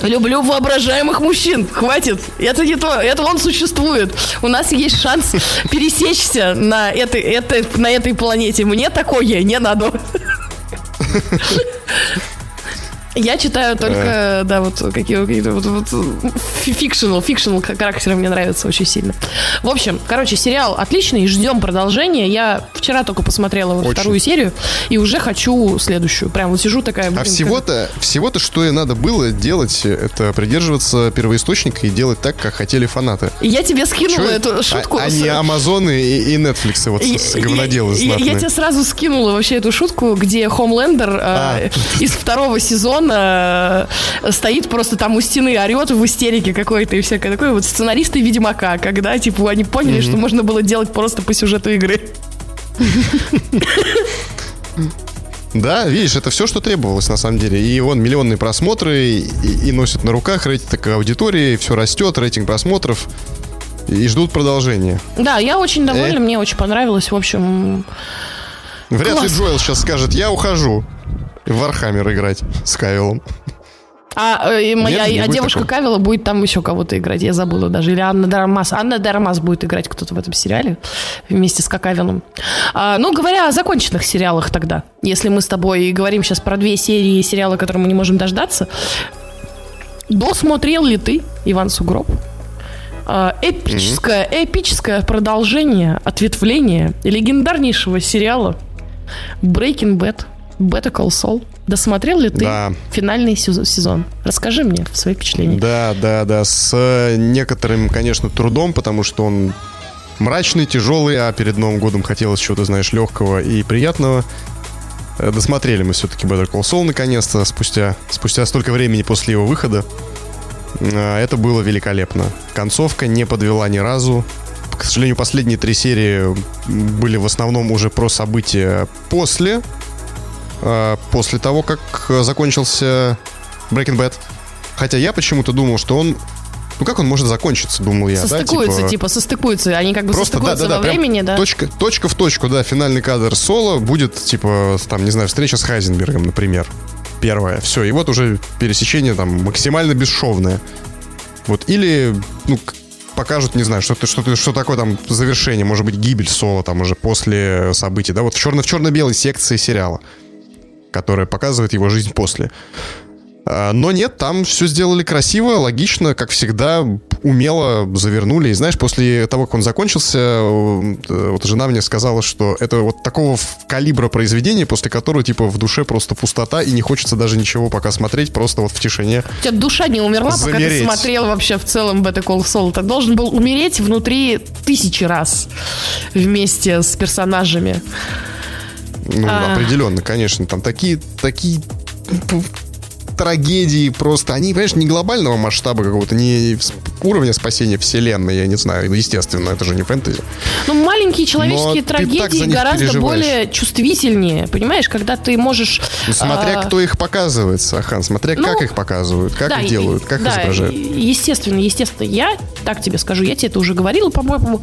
люблю воображаемых мужчин. Хватит. Это не то. Это он существует. У нас есть шанс пересечься на этой, этой, на этой планете. Мне такое не надо. [LAUGHS] Я читаю только, да, вот какие, какие-то вот, вот fictional, fictional характеры мне нравятся очень сильно. В общем, короче, сериал отличный, ждем продолжения. Я вчера только посмотрела вот вторую серию и уже хочу следующую. Прям вот сижу такая... А всего-то, всего-то, что и надо было делать, это придерживаться первоисточника и делать так, как хотели фанаты. Я тебе скинула Чё? эту а, шутку. А, а не Амазоны и, и Netflix, вот с, с говноделы я, я, я тебе сразу скинула вообще эту шутку, где Хомлендер э, а. э, из второго сезона э, стоит просто там у стены, орет в истерике какой-то и всякое такое. Вот сценаристы Ведьмака, когда, типа, они поняли, mm-hmm. что можно было делать просто по сюжету игры. Да, видишь, это все, что требовалось на самом деле. И он миллионные просмотры, и, и носит на руках рейтинг аудитории, все растет, рейтинг просмотров. И ждут продолжения. Да, я очень довольна, э? мне очень понравилось. В общем, Вряд Класс. ли Джоэл сейчас скажет, я ухожу в Warhammer играть с Кавилом. А, э, моя, Нет, а девушка такого. Кавила будет там еще кого-то играть, я забыла даже. Или Ана де Армас. Ана де Армас будет играть кто-то в этом сериале вместе с Кавилом. А, ну, говоря о законченных сериалах тогда, если мы с тобой говорим сейчас про две серии сериала, которые мы не можем дождаться, досмотрел ли ты Иван Сугроб? А, эпическое, mm-hmm. эпическое продолжение, ответвление легендарнейшего сериала Breaking Bad, Better Call Saul. Досмотрел ли ты да. финальный сезон? Расскажи мне свои впечатления. Да, да, да. С некоторым, конечно, трудом, потому что он мрачный, тяжелый, а перед Новым годом хотелось чего-то, знаешь, легкого и приятного. Э, досмотрели мы все-таки Better Call Saul наконец-то, спустя, спустя столько времени после его выхода. Э, это было великолепно. Концовка не подвела ни разу. К сожалению, последние три серии были в основном уже про события после, э, после того, как закончился Breaking Bad. Хотя я почему-то думал, что он ну как он может закончиться, думал я, состыкуется, да? Типа, типа состыкуется. Они как бы просто, состыкуются да, да, да, во времени, да? Точка, точка в точку, да, финальный кадр соло будет, типа, там, не знаю, встреча с Хайзенбергом, например первое. Все, и вот уже пересечение там максимально бесшовное. Вот, или, ну, покажут, не знаю, что-то, что, что такое там завершение, может быть, гибель Соло там уже после событий, да, вот в черно-белой секции сериала, которая показывает его жизнь после. А, но нет, там все сделали красиво, логично, как всегда, умело завернули. И знаешь, после того, как он закончился, э, вот жена мне сказала, что это вот такого калибра произведения, после которого, типа, в душе просто пустота, и не хочется даже ничего пока смотреть, просто вот в тишине. У тебя душа не умерла, замереть. пока ты смотрел вообще в целом Better Call Saul. Ты должен был умереть внутри тысячи раз вместе с персонажами. Ну, а... определенно, конечно. Там такие, такие трагедии просто. Они, понимаешь, не глобального масштаба какого-то, не уровня спасения вселенной, я не знаю. Естественно, это же не фэнтези. Ну, маленькие человеческие Но трагедии гораздо более чувствительнее, понимаешь, когда ты можешь... Ну, смотря а... кто их показывает, Сахан, смотря ну, как их показывают, как да, их делают, как да, изображают. Естественно, естественно. Я так тебе скажу, я тебе это уже говорила, по-моему.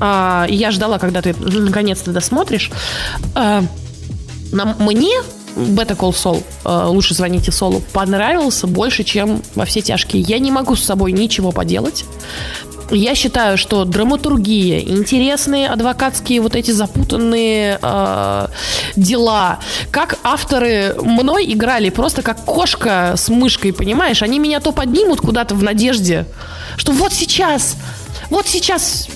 А, я ждала, когда ты наконец-то досмотришь. А, нам, мне Better Call Saul, э, лучше звоните Солу, понравился больше, чем во все тяжкие. Я не могу с собой ничего поделать. Я считаю, что драматургия, интересные адвокатские вот эти запутанные э, дела, как авторы мной играли просто как кошка с мышкой, понимаешь? Они меня то поднимут куда-то в надежде, что вот сейчас, вот сейчас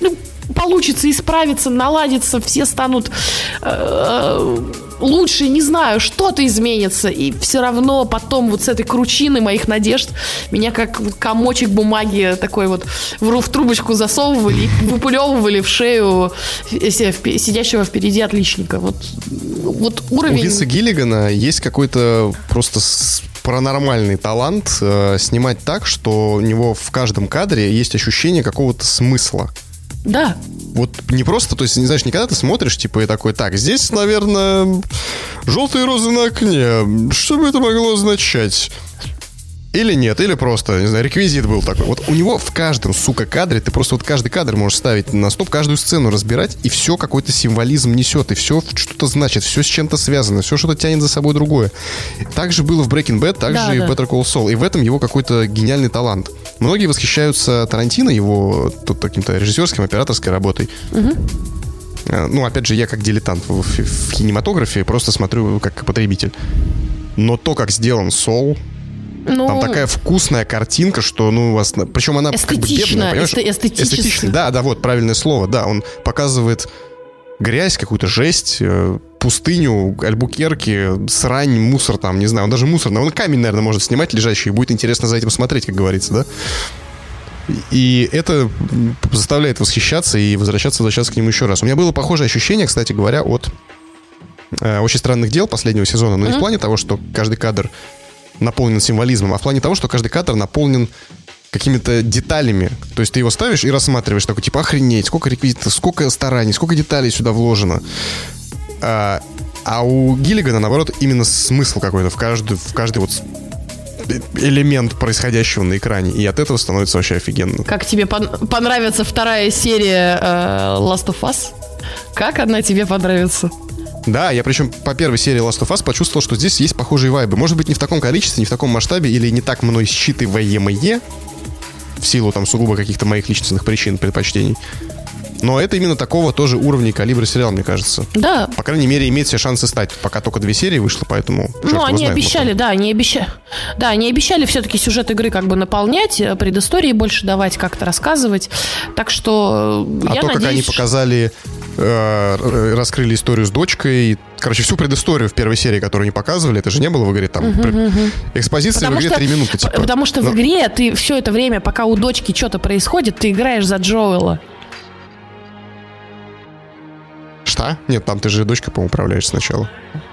ну, получится исправиться, наладится, все станут э, лучше, не знаю, что-то изменится, и все равно потом вот с этой кручины моих надежд меня как комочек бумаги такой вот в, в трубочку засовывали и выпулевывали в шею сидящего впереди отличника. Вот, вот уровень... У Виса Гиллигана есть какой-то просто паранормальный талант э, снимать так, что у него в каждом кадре есть ощущение какого-то смысла. Да. Вот не просто, то есть, не знаешь, никогда ты смотришь, типа, и такой, так, здесь, наверное, желтые розы на окне. Что бы это могло означать? Или нет, или просто, не знаю, реквизит был такой. Вот у него в каждом, сука, кадре, ты просто вот каждый кадр можешь ставить на стоп, каждую сцену разбирать, и все какой-то символизм несет, и все что-то значит, все с чем-то связано, все что-то тянет за собой другое. Так же было в Breaking Bad, так да, же да. и в Better Call Saul. И в этом его какой-то гениальный талант. Многие восхищаются Тарантино, его тут каким-то режиссерским, операторской работой. Угу. Ну, опять же, я как дилетант в, в, в кинематографе просто смотрю как потребитель. Но то, как сделан Сол, ну, Там такая вкусная картинка, что, ну, у вас... Причем она как бы бедная, понимаешь? Эстетично. Да, да, вот, правильное слово, да. Он показывает грязь, какую-то жесть, э, пустыню, альбукерки, срань, мусор там, не знаю, он даже мусор, он камень, наверное, может снимать лежащий, и будет интересно за этим смотреть, как говорится, да? И это заставляет восхищаться и возвращаться, возвращаться к нему еще раз. У меня было похожее ощущение, кстати говоря, от э, «Очень странных дел» последнего сезона, но mm-hmm. не в плане того, что каждый кадр наполнен символизмом, а в плане того, что каждый кадр наполнен какими-то деталями. То есть ты его ставишь и рассматриваешь, такой, типа, охренеть, сколько реквизитов, сколько стараний, сколько деталей сюда вложено. А, а у Гиллигана, наоборот, именно смысл какой-то в каждый, в каждый вот элемент происходящего на экране, и от этого становится вообще офигенно. Как тебе пон- понравится вторая серия э, Last of Us? Как она тебе понравится? Да, я причем по первой серии Last of Us почувствовал, что здесь есть похожие вайбы. Может быть, не в таком количестве, не в таком масштабе, или не так мной считываемые, в силу там сугубо каких-то моих личностных причин, предпочтений. Но это именно такого тоже уровня и калибра сериал, мне кажется. Да. По крайней мере, имеет все шансы стать. Пока только две серии вышло, поэтому... Ну, они знает, обещали, да, они обещали... Да, они обещали все-таки сюжет игры как бы наполнять, э, предыстории больше давать, как-то рассказывать. Так что э, а я то, надеюсь... как они показали э, раскрыли историю с дочкой. Короче, всю предысторию в первой серии, которую не показывали, это же не было в игре там. Uh-huh, uh-huh. Экспозиция потому в игре три минуты. Типа. Потому что Но... в игре ты все это время, пока у дочки что-то происходит, ты играешь за Джоэла. Что? Нет, там ты же дочкой, по-моему, управляешь сначала.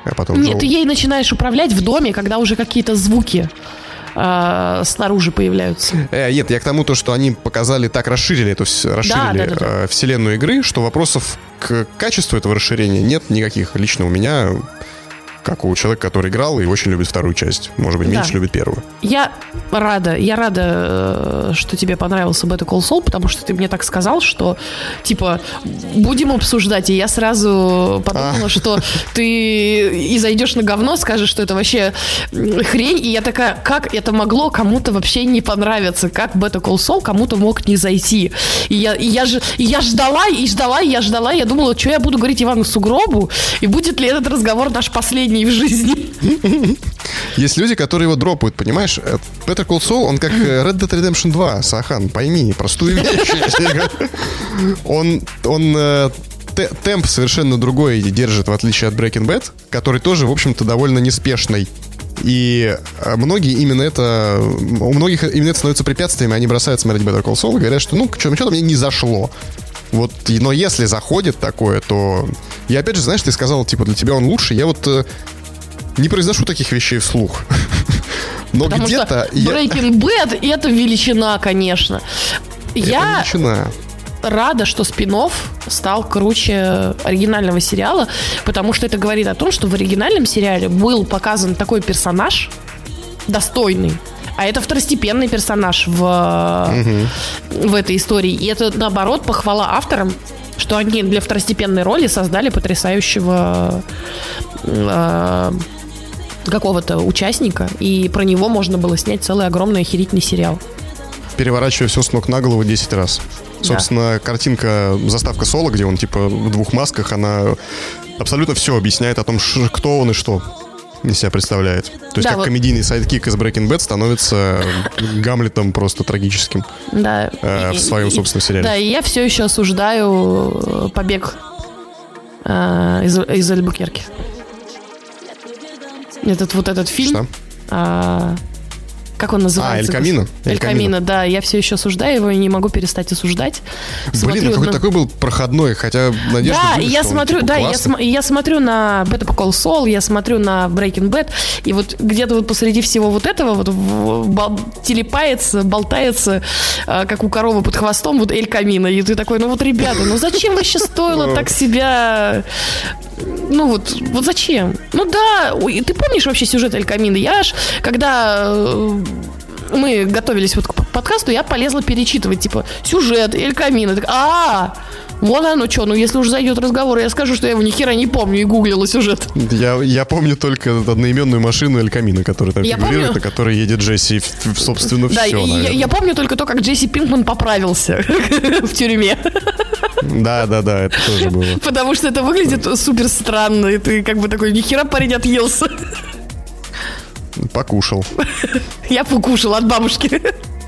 А потом Нет, ты ей начинаешь управлять в доме, когда уже какие-то звуки э, снаружи появляются. Э, нет, я к тому, то, что они показали, так расширили эту расширили да, да, да, да. Э, вселенную игры, что вопросов к качеству этого расширения нет никаких. Лично у меня как у человека, который играл и очень любит вторую часть. Может быть, меньше да. любит первую. Я рада, я рада, э, что тебе понравился Better Call Saul, потому что ты мне так сказал, что, типа, будем обсуждать, и я сразу подумала, а. что ты и зайдешь на говно, скажешь, что это вообще хрень, и я такая, как это могло кому-то вообще не понравиться, как Better Call Saul кому-то мог не зайти. И я, и я, же, и я ждала, и ждала, и я ждала, и я думала, что я буду говорить Ивану Сугробу, и будет ли этот разговор наш последний в жизни. Есть люди, которые его дропают, понимаешь? Better Call Saul, он как э, Red Dead Redemption 2, Сахан, пойми, простую вещь. Он, он э, темп совершенно другой держит, в отличие от Breaking Bad, который тоже, в общем-то, довольно неспешный. И э, многие именно это... У многих именно это становится препятствием, и они бросают смотреть Better Call Saul и говорят, что ну, что-то мне не зашло. Вот, но если заходит такое, то... Я опять же, знаешь, ты сказал, типа, для тебя он лучше. Я вот э, не произношу таких вещей вслух. [LAUGHS] Но где-то... Breaking Bad — это величина, конечно. Я... величина рада, что спин стал круче оригинального сериала, потому что это говорит о том, что в оригинальном сериале был показан такой персонаж достойный, а это второстепенный персонаж в, угу. в этой истории. И это, наоборот, похвала авторам, что они для второстепенной роли создали потрясающего э, какого-то участника, и про него можно было снять целый огромный охерительный сериал. Переворачивая все с ног на голову 10 раз. Собственно, да. картинка, заставка Соло, где он типа в двух масках, она абсолютно все объясняет о том, кто он и что из себя представляет. То есть да, как вот... комедийный сайдкик из Breaking Bad становится Гамлетом просто трагическим да. э, в своем собственном сериале. Да, и я все еще осуждаю э, побег э, из, из Альбукерки. Этот вот этот фильм. Что? А, как он называется? А, Эль Камино. Эль Камино, да. Я все еще осуждаю его и не могу перестать осуждать. Блин, смотрю какой на... такой был проходной, хотя надежда Да, были, я смотрю, да, я, см... я смотрю на Better Call Saul, я смотрю на Breaking Bad, и вот где-то вот посреди всего вот этого вот бал... телепается, болтается, э, как у коровы под хвостом, вот Эль Камино. И ты такой, ну вот, ребята, ну зачем вообще стоило [LAUGHS] так себя ну вот, вот зачем? Ну да, ты помнишь вообще сюжет Эль Камино? Я аж, когда э, мы готовились вот к подкасту, я полезла перечитывать, типа, сюжет Эль Камино. Так, а, вот оно что, ну если уже зайдет разговор, я скажу, что я его ни хера не помню и гуглила сюжет. Я, я помню только одноименную машину Эль Камино, которая там я фигурирует, помню... на которой едет Джесси, в, собственно, да, все, я, я помню только то, как Джесси Пинкман поправился [LAUGHS] в тюрьме. Да, да, да, это тоже было. Потому что это выглядит супер странно, и ты как бы такой, ни хера парень отъелся. Покушал. [LAUGHS] Я покушал от бабушки.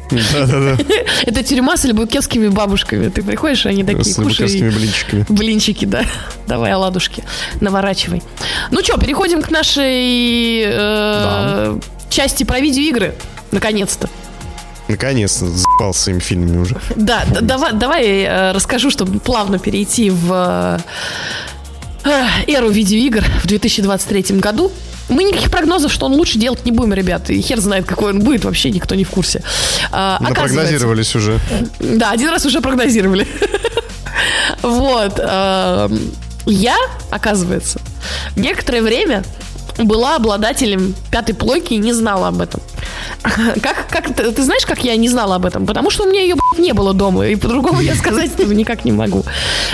Да-да-да. [LAUGHS] Это тюрьма с альбукетскими бабушками. Ты приходишь, они такие, С кушай. альбукерскими блинчиками. Блинчики, да. Давай оладушки, наворачивай. Ну что, переходим к нашей э, части про видеоигры. Наконец-то. Наконец-то за***ал своими фильмами уже. Да, давай, давай э, расскажу, чтобы плавно перейти в эру видеоигр в 2023 году. Мы никаких прогнозов, что он лучше делать не будем, ребят. И хер знает, какой он будет, вообще никто не в курсе. А, Напрогнозировались уже. Да, один раз уже прогнозировали. [LAUGHS] Вот. эм, Я, оказывается, некоторое время была обладателем пятой плойки и не знала об этом. [LAUGHS] Как, как ты, ты знаешь, как я не знала об этом? Потому что у меня ее не было дома, и по-другому я сказать этого никак не могу.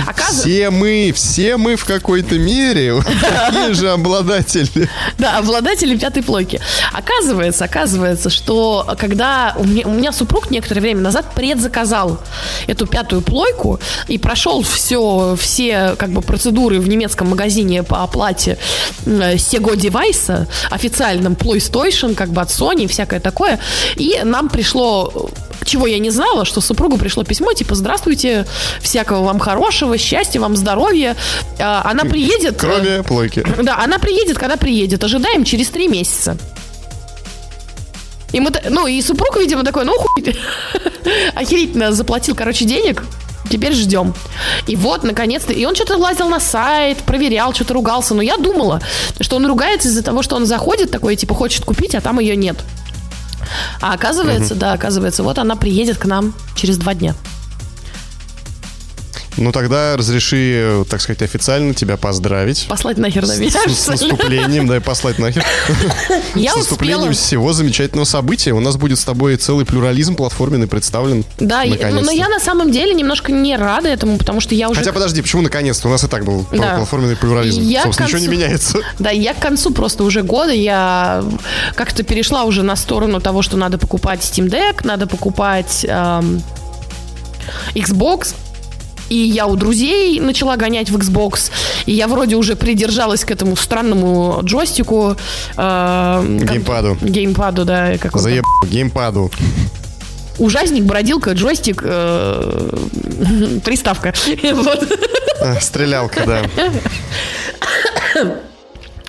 Оказывается, Все мы, все мы в какой-то мере [LAUGHS] такие же обладатели. Да, обладатели пятой плойки. Оказывается, оказывается, что когда у меня, у меня супруг некоторое время назад предзаказал эту пятую плойку и прошел все, все как бы процедуры в немецком магазине по оплате Sego девайса, официальном PlayStation, как бы от Sony, всякое такое. И нам пришло чего я не знала, что супругу пришло письмо, типа, здравствуйте, всякого вам хорошего, счастья, вам здоровья. А, Она приедет... э, Кроме плойки. да, она приедет, когда приедет. Ожидаем через три месяца. И мы, ну, и супруг, видимо, такой, ну, хуй, [LAUGHS] охерительно заплатил, короче, денег, теперь ждем. И вот, наконец-то, и он что-то лазил на сайт, проверял, что-то ругался, но я думала, что он ругается из-за того, что он заходит такой, типа, хочет купить, а там ее нет. А оказывается, да, оказывается, вот она приедет к нам через два дня. Ну тогда разреши, так сказать, официально тебя поздравить. Послать нахер на С, меня. с ли? наступлением, да, и послать нахер. [LAUGHS] Я С наступлением всего замечательного события. У нас будет с тобой целый плюрализм платформенный представлен. Да, ну, но, я на самом деле немножко не рада этому, потому что я уже Хотя подожди, почему наконец-то? У нас и так был Да. платформенный плюрализм. Я Собственно, ничего не меняется. [LAUGHS] Да, я к концу просто уже года, я как-то перешла уже на сторону того, что надо покупать Steam Deck, надо покупать эм, Xbox. И я у друзей начала гонять в Xbox. И я вроде уже придержалась к этому странному джойстику. эм, как- Геймпаду. Геймпаду, да. Как? Заеб геймпаду. Ужасник, бродилка, джойстик, э, приставка. [LAUGHS] Вот. А, Стрелялка, да.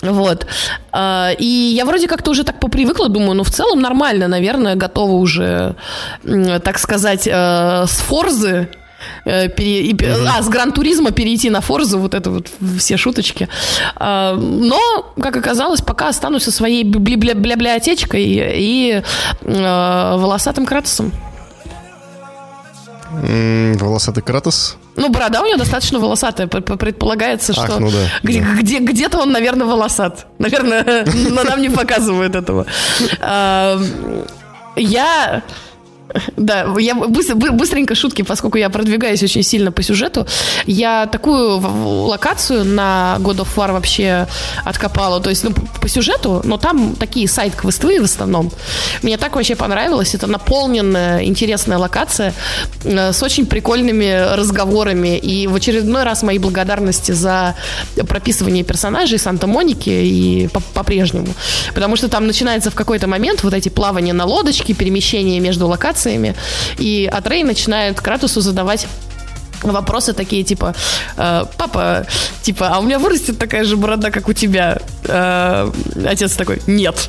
Вот. А, И я вроде как-то уже так попривыкла, думаю, ну в целом нормально, наверное, готова уже, так сказать, э, с Форзы э, пере- и пе- а, с Гран-туризма перейти на Форзу, вот это вот все шуточки. А, Но, как оказалось, пока останусь со своей библиотечкой и э, волосатым Кратосом. Волосатый Кратос. Ну, борода у него достаточно волосатая. Предполагается, Ах, что ну да, где, да. где- где-то он, наверное, волосат. Наверное, [LAUGHS] но нам не показывают этого. А, [LAUGHS] Я... Да, я быстро- бы- быстренько шутки, поскольку я продвигаюсь очень сильно по сюжету. Я такую локацию на God of War вообще откопала. То есть, ну, по сюжету, но там такие сайт-квесты в основном. Мне так вообще понравилось. Это наполненная, интересная локация э, с очень прикольными разговорами. И в очередной раз мои благодарности за прописывание персонажей Санта-Моники и по- по-прежнему. Потому что там начинается в какой-то момент вот эти плавания на лодочке, перемещения между локациями. И Атрей начинает Кратусу задавать вопросы такие, типа, э, папа, типа, а у меня вырастет такая же борода, как у тебя? Э, отец такой, нет.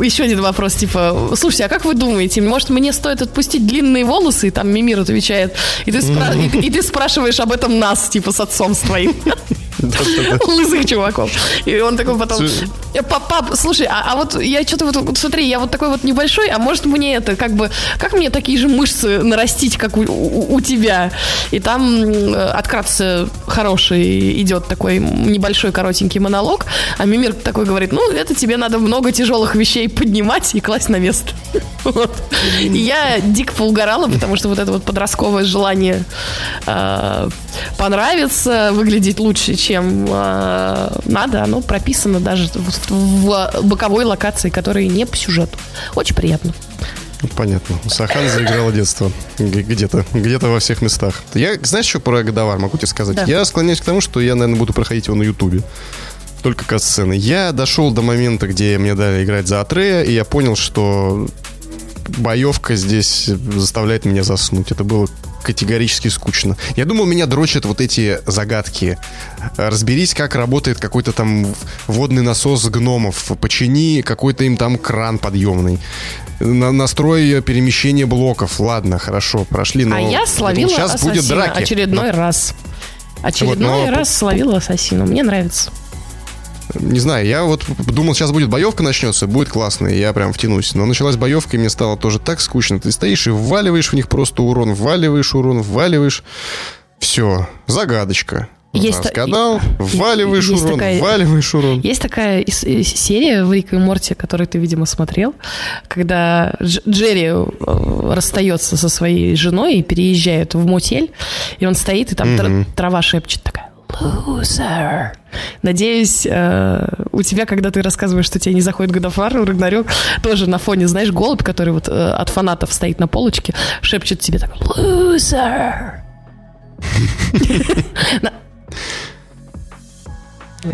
Еще один вопрос, типа, слушайте, а как вы думаете, может, мне стоит отпустить длинные волосы? И там Мимир отвечает, и ты, спра- и- и ты спрашиваешь об этом нас, типа, с отцом с твоим. [LAUGHS] [LAUGHS] Лысых чуваков. И он такой потом. «Э, пап, пап, слушай, а, а вот я что-то вот, вот смотри, я вот такой вот небольшой, а может мне это, как бы, как мне такие же мышцы нарастить, как у, у- у тебя? И там э, от хороший идет такой небольшой коротенький монолог, а Мимир такой говорит, ну, это тебе надо много тяжелых вещей поднимать и класть на место. Вот. Я дико поугорала, потому что вот это вот подростковое желание э, понравиться, выглядеть лучше, чем э, надо, оно прописано даже в, в боковой локации, которая не по сюжету. Очень приятно. Понятно. Сахан заиграла детство. Где-то. Где-то во всех местах. Я, знаешь, что про Годовар могу тебе сказать? Да. Я склоняюсь к тому, что я, наверное, буду проходить его на Ютубе. Только касцены. Я дошел до момента, где мне дали играть за Атрея, и я понял, что боевка здесь заставляет меня заснуть. Это было категорически скучно. Я думал, меня дрочат вот эти загадки. Разберись, как работает какой-то там водный насос гномов. Почини какой-то им там кран подъемный. На настрой перемещения блоков. Ладно, хорошо, прошли. Но а я словила сейчас ассасина будет драки. очередной но... раз. Очередной Вот, но- раз словила ассасину. Мне нравится. Не знаю, я вот думал, сейчас будет боевка начнется, будет классно, и я прям втянусь. Но началась боевка, и мне стало тоже так скучно. Ты стоишь и вваливаешь в них просто урон, вваливаешь урон, вваливаешь. Все, загадочка. Есть та- Разгадал, вваливаешь есть урон, такая- вваливаешь урон. Есть такая серия в Рик и Морти, которую ты, видимо, смотрел, когда Дж- Джерри э, расстается со своей женой и переезжает в мотель, и он стоит, и там тр- Мгм. трава шепчет такая «Loser». Надеюсь, э, у тебя, когда ты рассказываешь, что тебе не заходит Годофар, Рагнарёк, тоже на фоне, знаешь, голубь, который вот э, от фанатов стоит на полочке, шепчет тебе такой «Loser». [LAUGHS]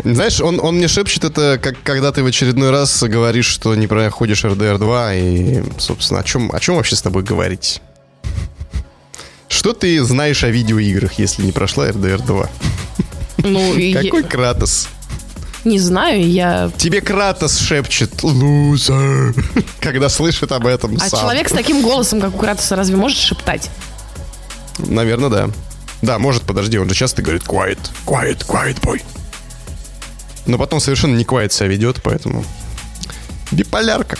Знаешь, он, он мне шепчет это, как когда ты в очередной раз говоришь, что не проходишь RDR2, и, собственно, о чем, о чем вообще с тобой говорить? Что ты знаешь о видеоиграх, если не прошла RDR2? Ну, и Какой Кратос? не знаю, я Тебе Кратос шепчет «Лузер», [LAUGHS] когда слышит об этом А сам. человек с таким голосом, как у Кратоса, разве может шептать? Наверное, да. Да, может, подожди, он же часто говорит «Quiet, quiet, quiet, boy». Но потом совершенно не quiet себя ведет, поэтому... Биполярка.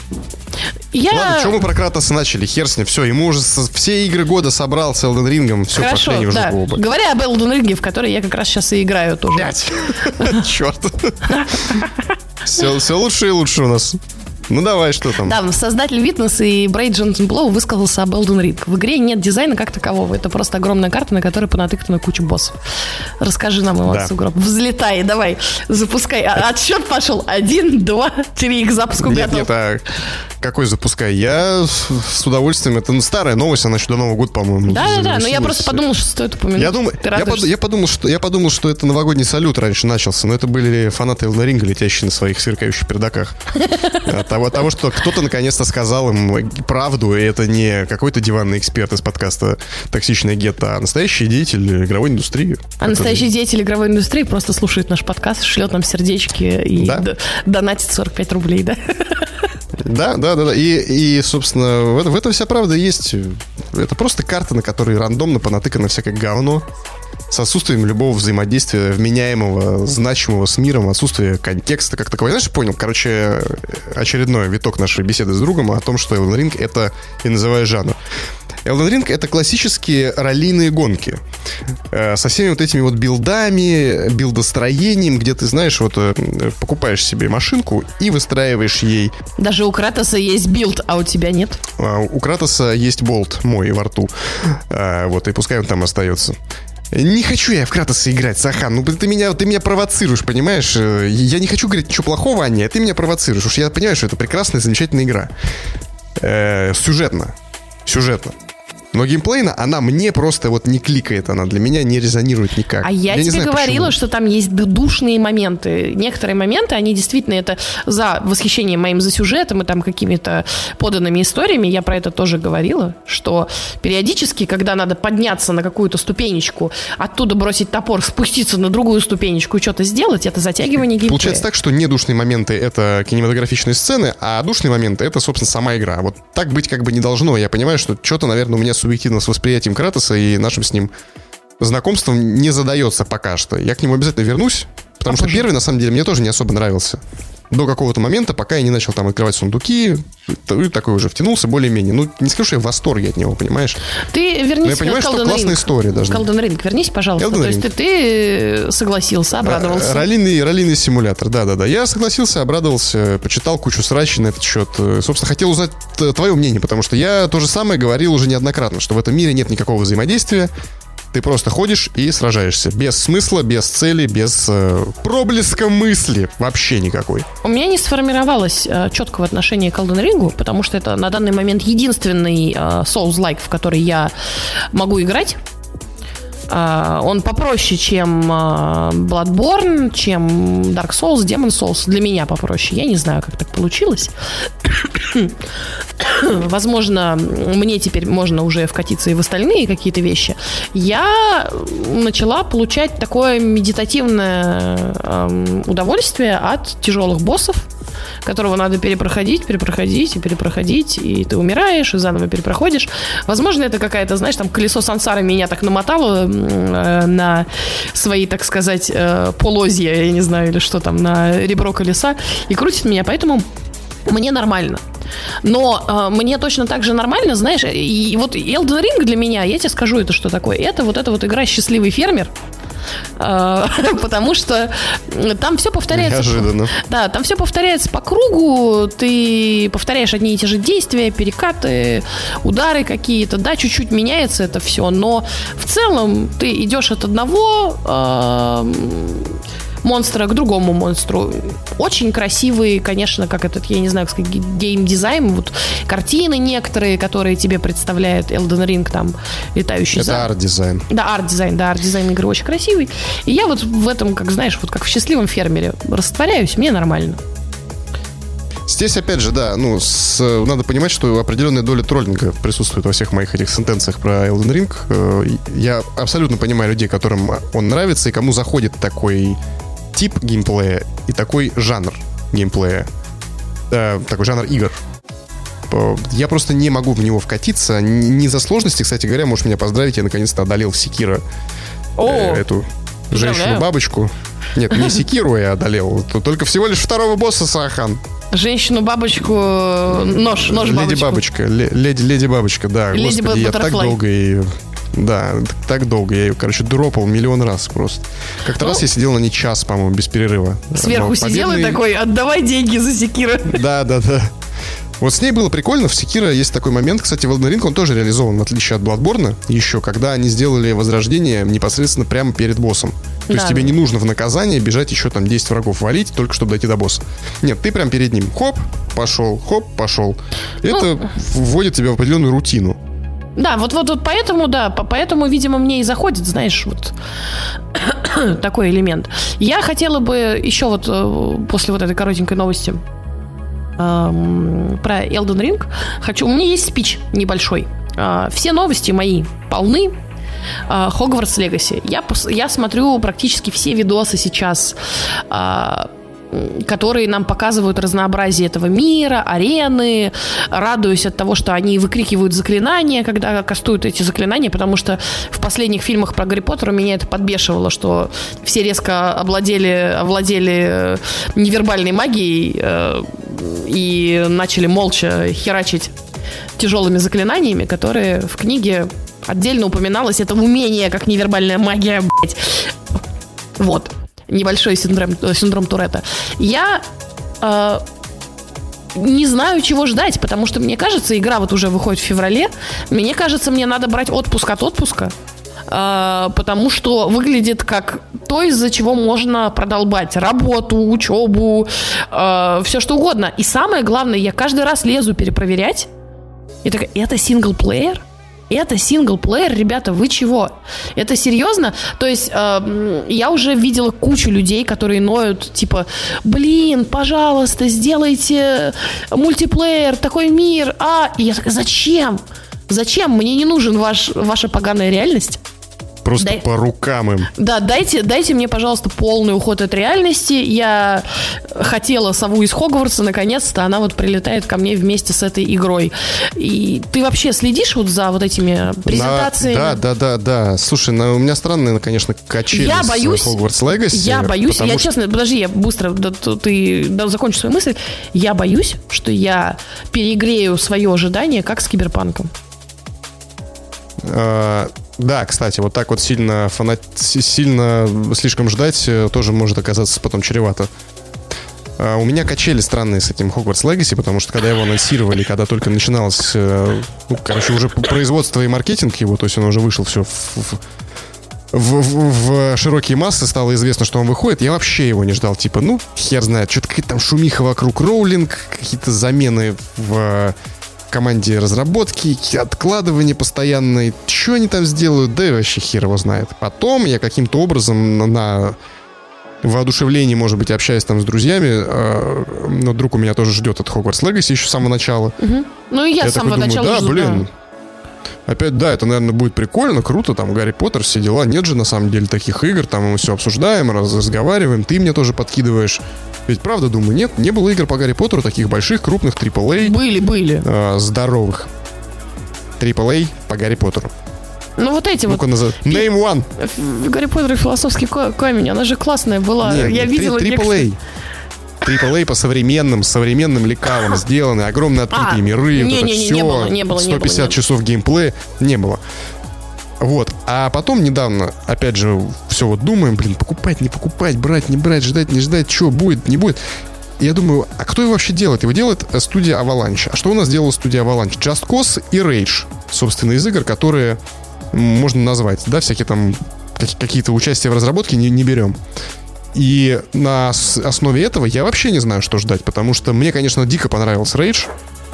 Я... Ладно, что мы про Кратоса начали? Хер с ним. Все, ему уже со- все игры года собрал с Elden Ring. Все, пошли Хорошо, уже да. оба. Говоря об Elden Ring, в которой я как раз сейчас и играю тоже. Пять. Черт. Все лучше и лучше у нас. Ну давай, что там? Да, создатель Witness и Брейд Джонсон Блоу высказался об Elden Ring. В игре нет дизайна как такового. Это просто огромная карта, на которой понатыкана куча боссов. Расскажи нам, Иван Да. Сугроб. Взлетай, давай, запускай. А- Отсчет пошел. Один, два, три. К запуску Нет, готов. нет, а какой запускай? Я с, удовольствием. Это старая новость, она еще до Нового года, по-моему. Да, да, да, но я просто подумал, что стоит упомянуть. Я, думаю, я, под- я подумал, что, я подумал, что это новогодний салют раньше начался, но это были фанаты Elden Ring, летящие на своих сверкающих пердаках. От [LAUGHS] от того, что кто-то наконец-то сказал им правду, и это не какой-то диванный эксперт из подкаста «Токсичная гетто», а настоящий деятель игровой индустрии. А настоящий деятель игровой индустрии просто слушает наш подкаст, шлет нам сердечки и Да. д- донатит 45 рублей, да? Да, да, да, да. И, и собственно, в, это- в этом вся правда есть. Это просто карта, на которой рандомно понатыкано всякое говно. С отсутствием любого взаимодействия вменяемого, значимого с миром, отсутствие контекста как такового. Знаешь, понял, короче, очередной виток нашей беседы с другом о том, что Elden Ring — это и называю жанр. Elden Ring — это классические ралийные гонки. Э, Со всеми вот этими вот билдами, билдостроением, где ты, знаешь, вот э, покупаешь себе машинку и выстраиваешь ей Даже у Кратоса есть билд, а у тебя нет. а, У Кратоса есть болт мой во рту. А, Вот, и пускай он там остается. Не хочу я в Кратоса играть, Сахан. Ну, ты меня, ты меня провоцируешь, понимаешь? Э, Я не хочу говорить ничего плохого о ней, а ты меня провоцируешь. Уж я понимаю, что это прекрасная, замечательная игра. Э, сюжетно. Сюжетно. Но геймплейно она мне просто вот не кликает, она для меня не резонирует никак. А я, не тебе знаю, говорила, почему. что там есть душные моменты. Некоторые моменты, они действительно это за восхищением моим за сюжетом и там какими-то поданными историями. Я про это тоже говорила, что периодически, когда надо подняться на какую-то ступенечку, оттуда бросить топор, спуститься на другую ступенечку и что-то сделать, это затягивание геймплея. Получается так, что недушные моменты — это кинематографичные сцены, а душные моменты — это, собственно, сама игра. Вот так быть как бы не должно. Я понимаю, что что-то, наверное, у меня субъективно с восприятием Кратоса и нашим с ним знакомством не задается пока что. Я к нему обязательно вернусь, потому что Попозже. первый, на самом деле, мне тоже не особо нравился. До какого-то момента, пока я не начал там открывать сундуки, и такой уже втянулся более-менее. Ну, не скажу, что я в восторге от него, понимаешь? Ты вернись Но я понимаю, что классная Ring. история должна К Elden Ring вернись, пожалуйста. Elden То есть ты, Ring. ты согласился, обрадовался. Э, Раллийный, раллийный симулятор, да-да-да. Я согласился, обрадовался, почитал кучу срачей на этот счет. Э, Собственно, хотел узнать твое мнение, потому что я то же самое говорил уже неоднократно, что в этом мире нет никакого взаимодействия. Ты просто ходишь и сражаешься. Без смысла, без цели, без э, проблеска мысли. Вообще никакой. У меня не сформировалось э, четкого отношения к Elden Ring, потому что это на данный момент единственный э, Souls-like, в который я могу играть. А, он попроще, чем а, Bloodborne, чем Dark Souls, Demon Souls. Для меня попроще. Я не знаю, как так получилось. [COUGHS] Возможно, мне теперь можно уже вкатиться и в остальные какие-то вещи. Я начала получать такое медитативное эм, удовольствие от тяжелых боссов, которого надо перепроходить, перепроходить и перепроходить, и ты умираешь, и заново перепроходишь. Возможно, это какая-то, знаешь, там колесо сансары меня так намотало э, на свои, так сказать, э, полозья, я не знаю, или что там, на ребро колеса, и крутит меня, поэтому мне нормально. Но э, мне точно так же нормально, знаешь, и, и вот Elden Ring для меня, я тебе скажу, это что такое. Это вот эта вот игра «Счастливый фермер», [LAUGHS] потому что там все повторяется. Неожиданно. Да, там все повторяется по кругу, ты повторяешь одни и те же действия, перекаты, удары какие-то, да, чуть-чуть меняется это все, но в целом ты идешь от одного э, монстра к другому монстру. Очень красивый, конечно, как этот, я не знаю, как сказать, геймдизайн, вот картины некоторые, которые тебе представляет Elden Ring, там, летающий Это арт-дизайн. Да, арт-дизайн, да, арт-дизайн игры очень красивый. И я вот в этом, как знаешь, вот как в счастливом фермере растворяюсь, мне нормально. Здесь, опять же, да, ну, с, надо понимать, что определенная доля троллинга присутствует во всех моих этих сентенциях про Elden Ring. Э, я абсолютно понимаю людей, которым он нравится и кому заходит такой тип геймплея и такой жанр геймплея. Э, такой жанр игр. Я просто не могу в него вкатиться. Не за сложности, кстати говоря, можешь меня поздравить, я наконец-то одолел Секира. О, э, эту женщину-бабочку. Нет, не Секиру я одолел. Только всего лишь второго босса Сахан. Женщину-бабочку, нож, нож Леди-бабочка, леди, леди-бабочка, да. Леди Господи, я так долго и да, так долго. Я ее, короче, дропал миллион раз просто. Как-то ну, раз я сидел на ней час, по-моему, без перерыва. Сверху сидел и такой, отдавай деньги за секира. Да, да, да. Вот с ней было прикольно. В Секира есть такой момент. Кстати, в Elden Ring он тоже реализован, в отличие от Bloodborne, еще, когда они сделали возрождение непосредственно прямо перед боссом. То да. есть тебе не нужно в наказание бежать еще там 10 врагов валить, только чтобы дойти до босса. Нет, ты прям перед ним. Хоп, пошел, хоп, пошел. Это ну, вводит тебя в определенную рутину. Да, вот, вот, вот поэтому, да, поэтому, видимо, мне и заходит, знаешь, вот [COUGHS] такой элемент. Я хотела бы еще вот э, после вот этой коротенькой новости эм, про Elden Ring, хочу, у меня есть спич небольшой. Э, все новости мои полны Хогвартс Легаси. Я, я смотрю практически все видосы сейчас э, которые нам показывают разнообразие этого мира, арены, радуюсь от того, что они выкрикивают заклинания, когда кастуют эти заклинания, потому что в последних фильмах про Гарри Поттера меня это подбешивало, что все резко овладели, овладели э, невербальной магией э, и начали молча херачить тяжелыми заклинаниями, которые в книге отдельно упоминалось. Это умение, как невербальная магия, блядь. Вот небольшой синдром, э, синдром Туретта. Я э, не знаю, чего ждать, потому что мне кажется, игра вот уже выходит в феврале. Мне кажется, мне надо брать отпуск от отпуска. Uh, потому что выглядит как то, из-за чего можно продолбать работу, учебу, uh, все что угодно. И самое главное, я каждый раз лезу перепроверять. И такая, это синглплеер? Это синглплеер, ребята, вы чего? Это серьезно? То есть э, я уже видела кучу людей, которые ноют, типа, блин, пожалуйста, сделайте мультиплеер, такой мир, а... И я такая, зачем? Зачем? Мне не нужен ваш, ваша поганая реальность. Просто Дай... по рукам им. Да, дайте, дайте мне, пожалуйста, полный уход от реальности. Я хотела сову из Хогвартса, наконец-то она вот прилетает ко мне вместе с этой игрой. И ты вообще следишь вот за вот этими презентациями? Да, да, да, да. Слушай, ну, у меня странные, конечно, качели я боюсь, с Hogwarts Legacy. Я боюсь, я что... честно, подожди, я быстро, да, ты да, закончу свою мысль. Я боюсь, что я перегрею свое ожидание, как с Киберпанком. А, да, кстати, вот так вот сильно фанат... сильно слишком ждать э, тоже может оказаться потом чревато. А, у меня качели странные с этим Hogwarts Legacy, потому что когда его анонсировали, когда только начиналось, э, ну, короче, уже производство и маркетинг его, то есть он уже вышел все в, в, в, в широкие массы, стало известно, что он выходит, я вообще его не ждал. Типа, ну, хер знает, что-то какая-то там шумиха вокруг Роулинг, какие-то замены в команде разработки, откладывание постоянное. Что они там сделают, да и вообще хер его знает. Потом я каким-то образом на воодушевлении, может быть, общаясь там с друзьями, э, но друг у меня тоже ждет от Hogwarts Legacy еще с самого начала. Угу. Ну и я, я с самого начала да, жду, блин, Опять, да, это, наверное, будет прикольно, круто, там, Гарри Поттер, все дела. Нет же, на самом деле, таких игр, там мы все обсуждаем, раз, разговариваем, ты мне тоже подкидываешь. Ведь правда, думаю, нет, не было игр по Гарри Поттеру таких больших, крупных, AAA. Были, были. Э, здоровых. AAA по Гарри Поттеру. Ну вот эти Ну-ка, вот. назад. Name one. Гарри Поттер и философский камень, она же классная была. Нет, Я видела. AAA. AAA по современным, современным лекалам сделаны, огромные открытые а, миры, не, вот не, это не, все, не было, не было, 150 не было, часов геймплея, не было. Вот, а потом недавно, опять же, все вот думаем, блин, покупать, не покупать, брать, не брать, ждать, не ждать, что будет, не будет. Я думаю, а кто его вообще делает? Его делает э, студия Avalanche. А что у нас делала студия Avalanche? Just Cause и Rage, собственно, из игр, которые можно назвать, да, всякие там какие-то участия в разработке не, не берем. И на основе этого я вообще не знаю, что ждать, потому что мне, конечно, дико понравился Rage,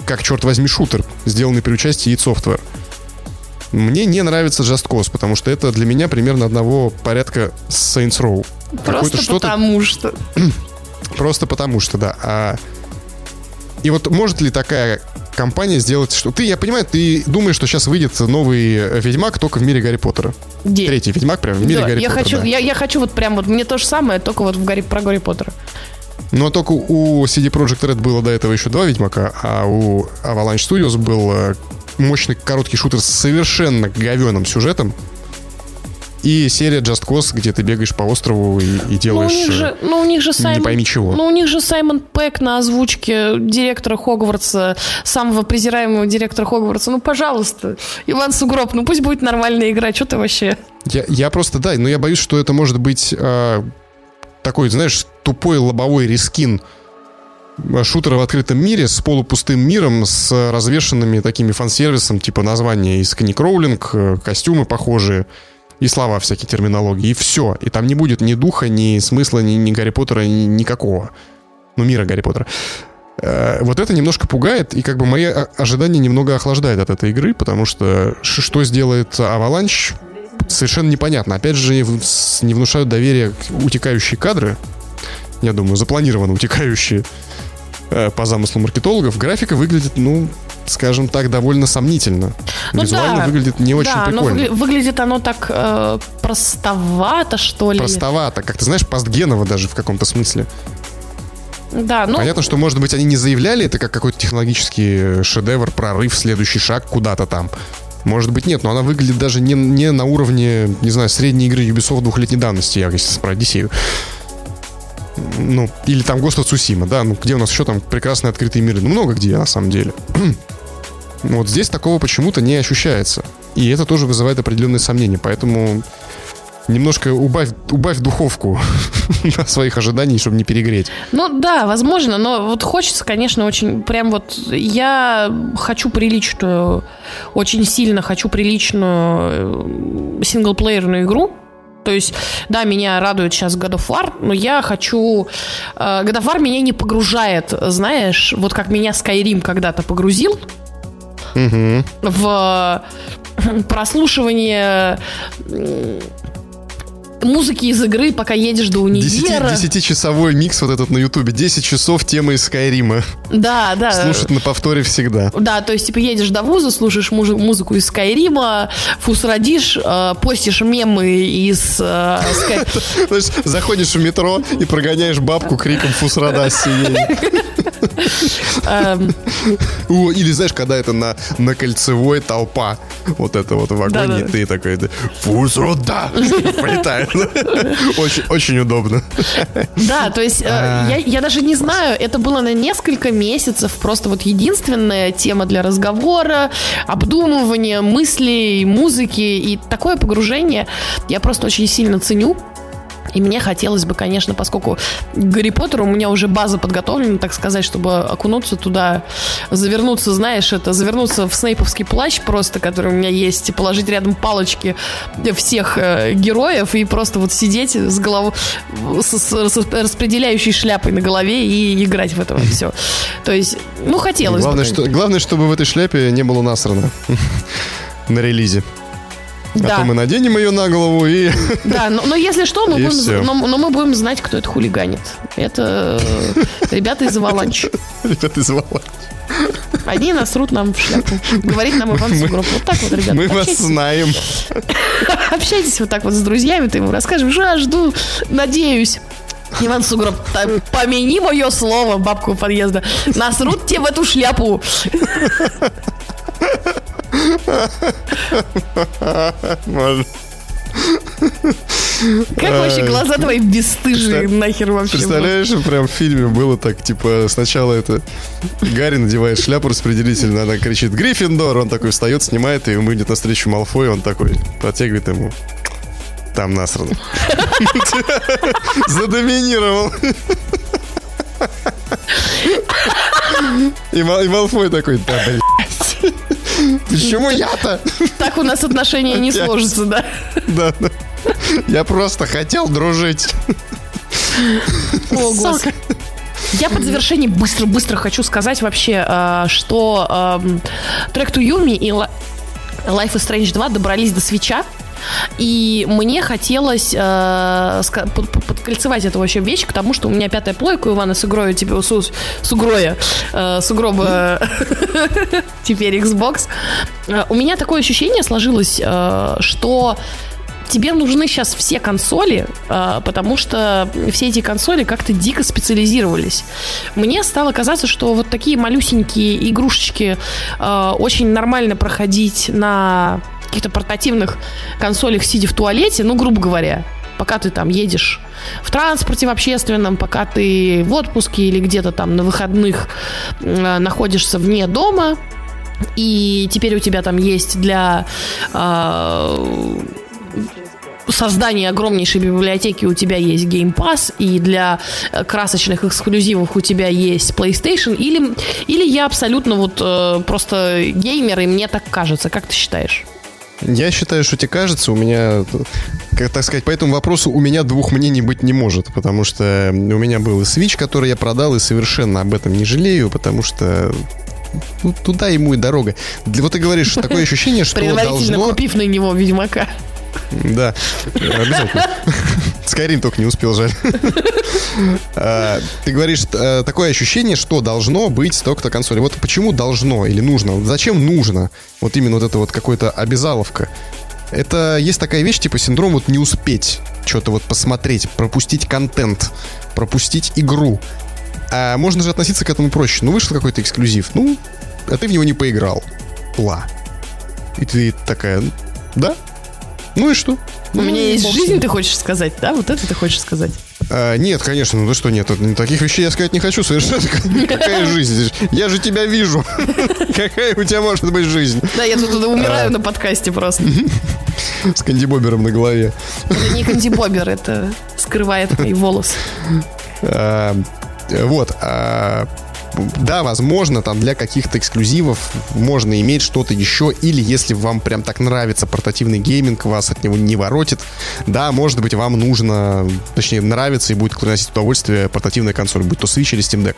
как, черт возьми, шутер, сделанный при участии id Software. Мне не нравится Just Cause, потому что это для меня примерно одного порядка с Saints Row. Просто потому что. [CLEARS THROAT] Просто потому что, да. А... И вот может ли такая компания сделать, что ты, я понимаю, ты думаешь, что сейчас выйдет новый э, Ведьмак только в мире Гарри Поттера. Где? Третий Ведьмак прям в мире да, Гарри я Поттера. Хочу, да. я, я хочу вот прям вот, мне то же самое, только вот в Гарри, про Гарри Поттера. Но только у CD Projekt Red было до этого еще два Ведьмака, а у Avalanche Studios был э, мощный короткий шутер с совершенно говеным сюжетом, и серия Just Cause, где ты бегаешь по острову и, и делаешь... Ну, у них же, ну, у них же Саймон, не пойми чего. Ну, у них же Саймон Пэк на озвучке директора Хогвартса, самого презираемого директора Хогвартса. Ну, пожалуйста, Иван Сугроб, ну пусть будет нормальная игра, что ты вообще... Я, я просто, да, но я боюсь, что это может быть э, такой, знаешь, тупой лобовой рискин шутера в открытом мире с полупустым миром, с развешенными такими фан-сервисом, типа названия из книг Роулинг, э, костюмы похожие, и слова всякие терминологии, и все. И там не будет ни духа, ни смысла, ни, ни Гарри Поттера, ни, никакого. Ну, мира Гарри Поттера. Э, вот это немножко пугает, и как бы мои ожидания немного охлаждает от этой игры, потому что что сделает Avalanche, совершенно непонятно. Опять же, не внушают доверия утекающие кадры, я думаю, запланированно утекающие по замыслу маркетологов. Графика выглядит, ну, скажем так, довольно сомнительно. Ну, Визуально да, выглядит не очень да, прикольно. Выгля- выглядит оно так э, простовато, что ли. Простовато, как ты знаешь, постгеново даже в каком-то смысле. Да, ну... Понятно, что, может быть, они не заявляли это как какой-то технологический шедевр, прорыв, следующий шаг куда-то там. Может быть, нет, но она выглядит даже не, не на уровне, не знаю, средней игры Ubisoft двухлетней давности, я если про Одиссею. Ну, или там of Tsushima, да, ну, где у нас еще там прекрасные открытые миры. Ну, много где, на самом деле. [CLEARS THROAT] Вот здесь такого почему-то не ощущается. И это тоже вызывает определенные сомнения. Поэтому немножко убавь, убавь духовку [LAUGHS] своих ожиданий, чтобы не перегреть. Ну да, возможно, но вот хочется, конечно, очень прям вот я хочу приличную, очень сильно хочу приличную э, синглплеерную игру, то есть, да, меня радует сейчас God of War, но я хочу... Э, God of War меня не погружает, знаешь, вот как меня Skyrim когда-то погрузил, угу. в прослушивание музыки из игры, пока едешь до универа. Десятичасовой микс вот этот на ютубе. 10 часов темы из Скайрима. Да, да. Слушать на повторе всегда. Да, то есть, типа, едешь до вуза, слушаешь музыку из Скайрима, фусрадишь, э, постишь мемы из... Э, [LAUGHS] заходишь в метро и прогоняешь бабку криком фусрада с Эм. Или знаешь, когда это на, на кольцевой толпа, вот это вот в вагоне, ты такой, фус рода, [LAUGHS] [LAUGHS] Очень, очень удобно. Да, то есть э, а. я, я даже не знаю, это было на несколько месяцев, просто вот единственная тема для разговора, обдумывания мыслей, музыки и такое погружение я просто очень сильно ценю. И мне хотелось бы, конечно, поскольку Гарри Поттер у меня уже база подготовлена, так сказать, чтобы окунуться туда, завернуться, знаешь, это завернуться в снейповский плащ просто, который у меня есть, и положить рядом палочки всех э, героев и просто вот сидеть с головой, с, с, с распределяющей шляпой на голове и играть в это все. То есть, ну, хотелось главное, бы. Что, главное, чтобы в этой шляпе не было насрано [LAUGHS] на релизе. Да. А то мы наденем ее на голову и... [LAUGHS] Да, но, но если что, мы будем, но, но мы будем знать, кто это хулиганит. Это ребята из Аваланч. [LAUGHS] Ребята из Аваланч. Они насрут нам в шляпу. Говорит нам Иван [LAUGHS] Сугров. Вот так вот, ребята. Мы вас знаем. Общайтесь вот так вот с друзьями, ты ему расскажешь, что жду, надеюсь. Иван Сугроб, помяни мое слово, бабку подъезда. Насрут тебе в эту шляпу. Как вообще глаза твои бесстыжие нахер вообще? Представляешь, прям в фильме было так, типа, сначала это Гарри надевает шляпу распределительную, она кричит «Гриффиндор!» Он такой встает, снимает, и идет навстречу Малфой, он такой протягивает ему там насрано. Задоминировал. И Малфой такой, да, блядь. Почему я-то? Так у нас отношения не сложатся, да? Да, да. Я просто хотел дружить. О, Господи. Я под завершение быстро-быстро хочу сказать вообще, э, что трек to Юми и Life is Strange 2 добрались до свеча. И мне хотелось э, подкольцевать эту вообще вещь к тому, что у меня пятая плойка у Ивана с игрой, типа, с, с угроя, э, с угроба [LAUGHS] теперь Xbox. Э, у меня такое ощущение сложилось, э, что тебе нужны сейчас все консоли, э, потому что все эти консоли как-то дико специализировались. Мне стало казаться, что вот такие малюсенькие игрушечки очень нормально проходить на каких-то портативных консолях, сидя в туалете, ну, грубо говоря, пока ты там едешь в транспорте в общественном, пока ты в отпуске или где-то там на выходных э, находишься вне дома, и теперь у тебя там есть для э, создания огромнейшей библиотеки у тебя есть Game Pass, и для э, красочных эксклюзивов у тебя есть PlayStation, или, или я абсолютно вот э, просто геймер, и мне так кажется. Как ты считаешь? Я считаю, что тебе кажется, у меня, как так сказать, по этому вопросу у меня двух мнений быть не может, потому что у меня был и Switch, который я продал, и совершенно об этом не жалею, потому что ну, туда ему и дорога. Вот ты говоришь, такое [LAUGHS] ощущение, что Предварительно должно... купив на него Ведьмака. Да, обязательно. Скайрим только не успел, жаль. А, ты говоришь, э, такое ощущение, что должно быть только-то консоли. Вот почему должно или нужно? Зачем нужно? Вот именно вот это вот какая-то обязаловка. Это есть такая вещь, типа синдром вот не успеть что-то вот посмотреть, пропустить контент, пропустить игру. А можно же относиться к этому проще. Ну, вышел какой-то эксклюзив, ну, а ты в него не поиграл. Ла. И ты такая, да, ну и что? У меня ну, есть жизнь, ты хочешь сказать, да? Вот это ты хочешь сказать? А, нет, конечно, ну да что нет, таких вещей я сказать не хочу совершенно. [LAUGHS] Какая жизнь? Я же тебя вижу. [LAUGHS] Какая у тебя может быть жизнь? Да, я тут умираю а. на подкасте просто. С кандибобером на голове. Это не кандибобер, это скрывает мои волосы. А, вот да, возможно, там для каких-то эксклюзивов можно иметь что-то еще, или если вам прям так нравится портативный гейминг, вас от него не воротит, да, может быть, вам нужно, точнее, нравится и будет приносить удовольствие портативная консоль, будь то Switch или Steam Deck.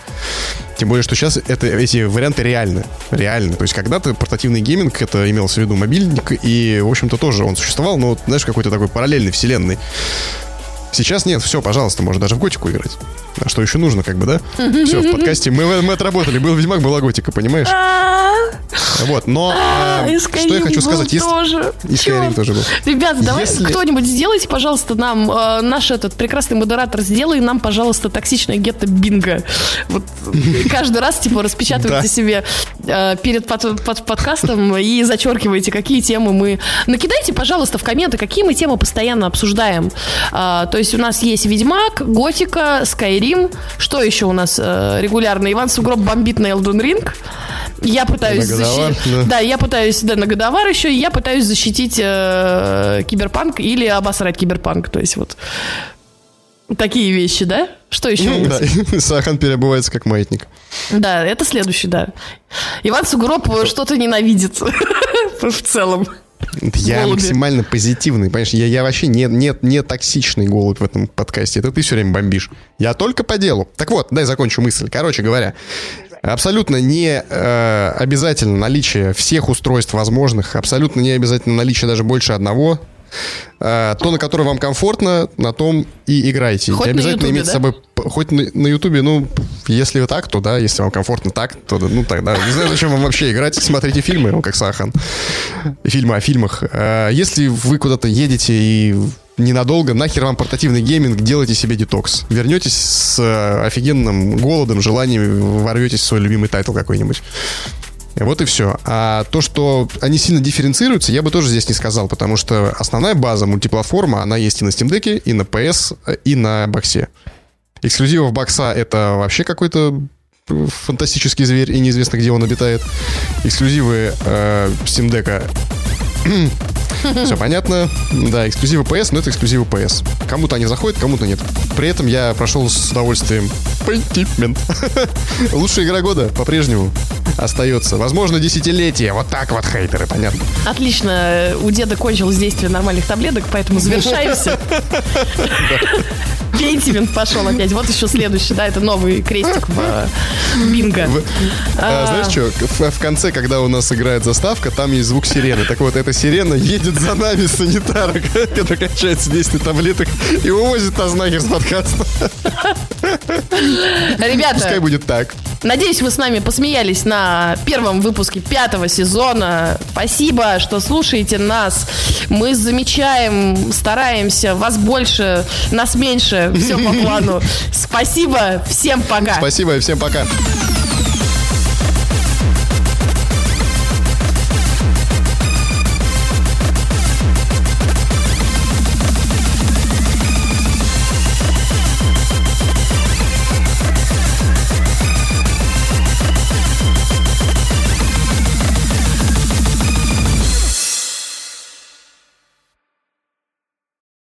Тем более, что сейчас это, эти варианты реальны. Реально. То есть, когда-то портативный гейминг, это имелся в виду мобильник, и, в общем-то, тоже он существовал, но, знаешь, какой-то такой параллельной вселенной. Сейчас нет, все, пожалуйста, можно даже в готику играть. А что еще нужно, как бы, да? Все, в подкасте мы, мы отработали. Был Ведьмак, была готика, понимаешь? А. Вот, но а, что я хочу сказать, если... Тоже. И Skyrim тоже был. Ребята, давай кто-нибудь сделайте, пожалуйста, нам, э, наш этот прекрасный модератор, сделай нам, пожалуйста, токсичное гетто бинго. Вот [LAUGHS] каждый раз, типа, распечатывайте себе э, перед подкастом и зачеркивайте, какие темы мы... Накидайте, пожалуйста, в комменты, какие мы темы постоянно обсуждаем. А, то есть у нас есть Ведьмак, Готика, Skyrim, Skyrim. Что еще у нас э, регулярно? Иван Сугроб бомбит на Elden Ring. Я пытаюсь защитить... Да. да, я пытаюсь, да, на God of War еще, и я пытаюсь защитить э, Киберпанк или обосрать Киберпанк. То есть вот Такие вещи, да? Что еще? у нас? Да, [LAUGHS] Сахан переобувается как маятник. Да, это следующий, да. Иван Сугроб что-то ненавидит [LAUGHS] в целом. Я Голуби. максимально позитивный, понимаешь? Я, я вообще не, не, не токсичный голубь в этом подкасте. Это ты все время бомбишь. Я только по делу. Так вот, дай закончу мысль. Короче говоря, абсолютно не э, обязательно наличие всех устройств возможных, абсолютно не обязательно наличие даже больше одного. Э, то, на которое вам комфортно, на том и играйте. Хоть не обязательно Ютубе, иметь да? с собой... Хоть на Ютубе, ну, если вы так, то да, если вам комфортно так, то ну тогда. Не знаю, зачем вам вообще играть, смотрите фильмы, ну, как Сахан. Фильмы о фильмах. Э, Если вы куда-то едете и ненадолго, нахер вам портативный гейминг, делайте себе детокс. Вернетесь с э, офигенным голодом, желанием, ворветесь в свой любимый тайтл какой-нибудь. Вот и все. А то, что они сильно дифференцируются, я бы тоже здесь не сказал, потому что основная база мультиплатформа, она есть и на Steam Deck, и на PS, и на боксе. Эксклюзивов бокса это вообще какой-то фантастический зверь, и неизвестно, где он обитает. Эксклюзивы э, Steam Deck [CLEARS THROAT] все понятно. Да, эксклюзивы PS, но это эксклюзивы PS. Кому-то они заходят, кому-то нет. При этом я прошел с удовольствием Pentiment. [LAUGHS] Лучшая игра года по-прежнему остается. Возможно, десятилетие. Вот так вот, хейтеры, понятно. Отлично, у деда кончилось действие нормальных таблеток, поэтому завершаемся. [LAUGHS] Пентимент пошел опять. Вот еще следующий, да, это новый крестик в э, бинго. А, А. знаешь что, в, в конце, когда у нас играет заставка, там есть звук сирены. Так вот, эта сирена едет за нами санитарок, [LAUGHS] когда кончается действие таблеток и увозит нас нахер с подкаста. Пускай Ребята, будет так. надеюсь, вы с нами посмеялись на первом выпуске пятого сезона. Спасибо, что слушаете нас. Мы замечаем, стараемся. Вас больше, нас меньше. Все по плану. [LAUGHS] Спасибо. Всем пока. Спасибо и всем пока.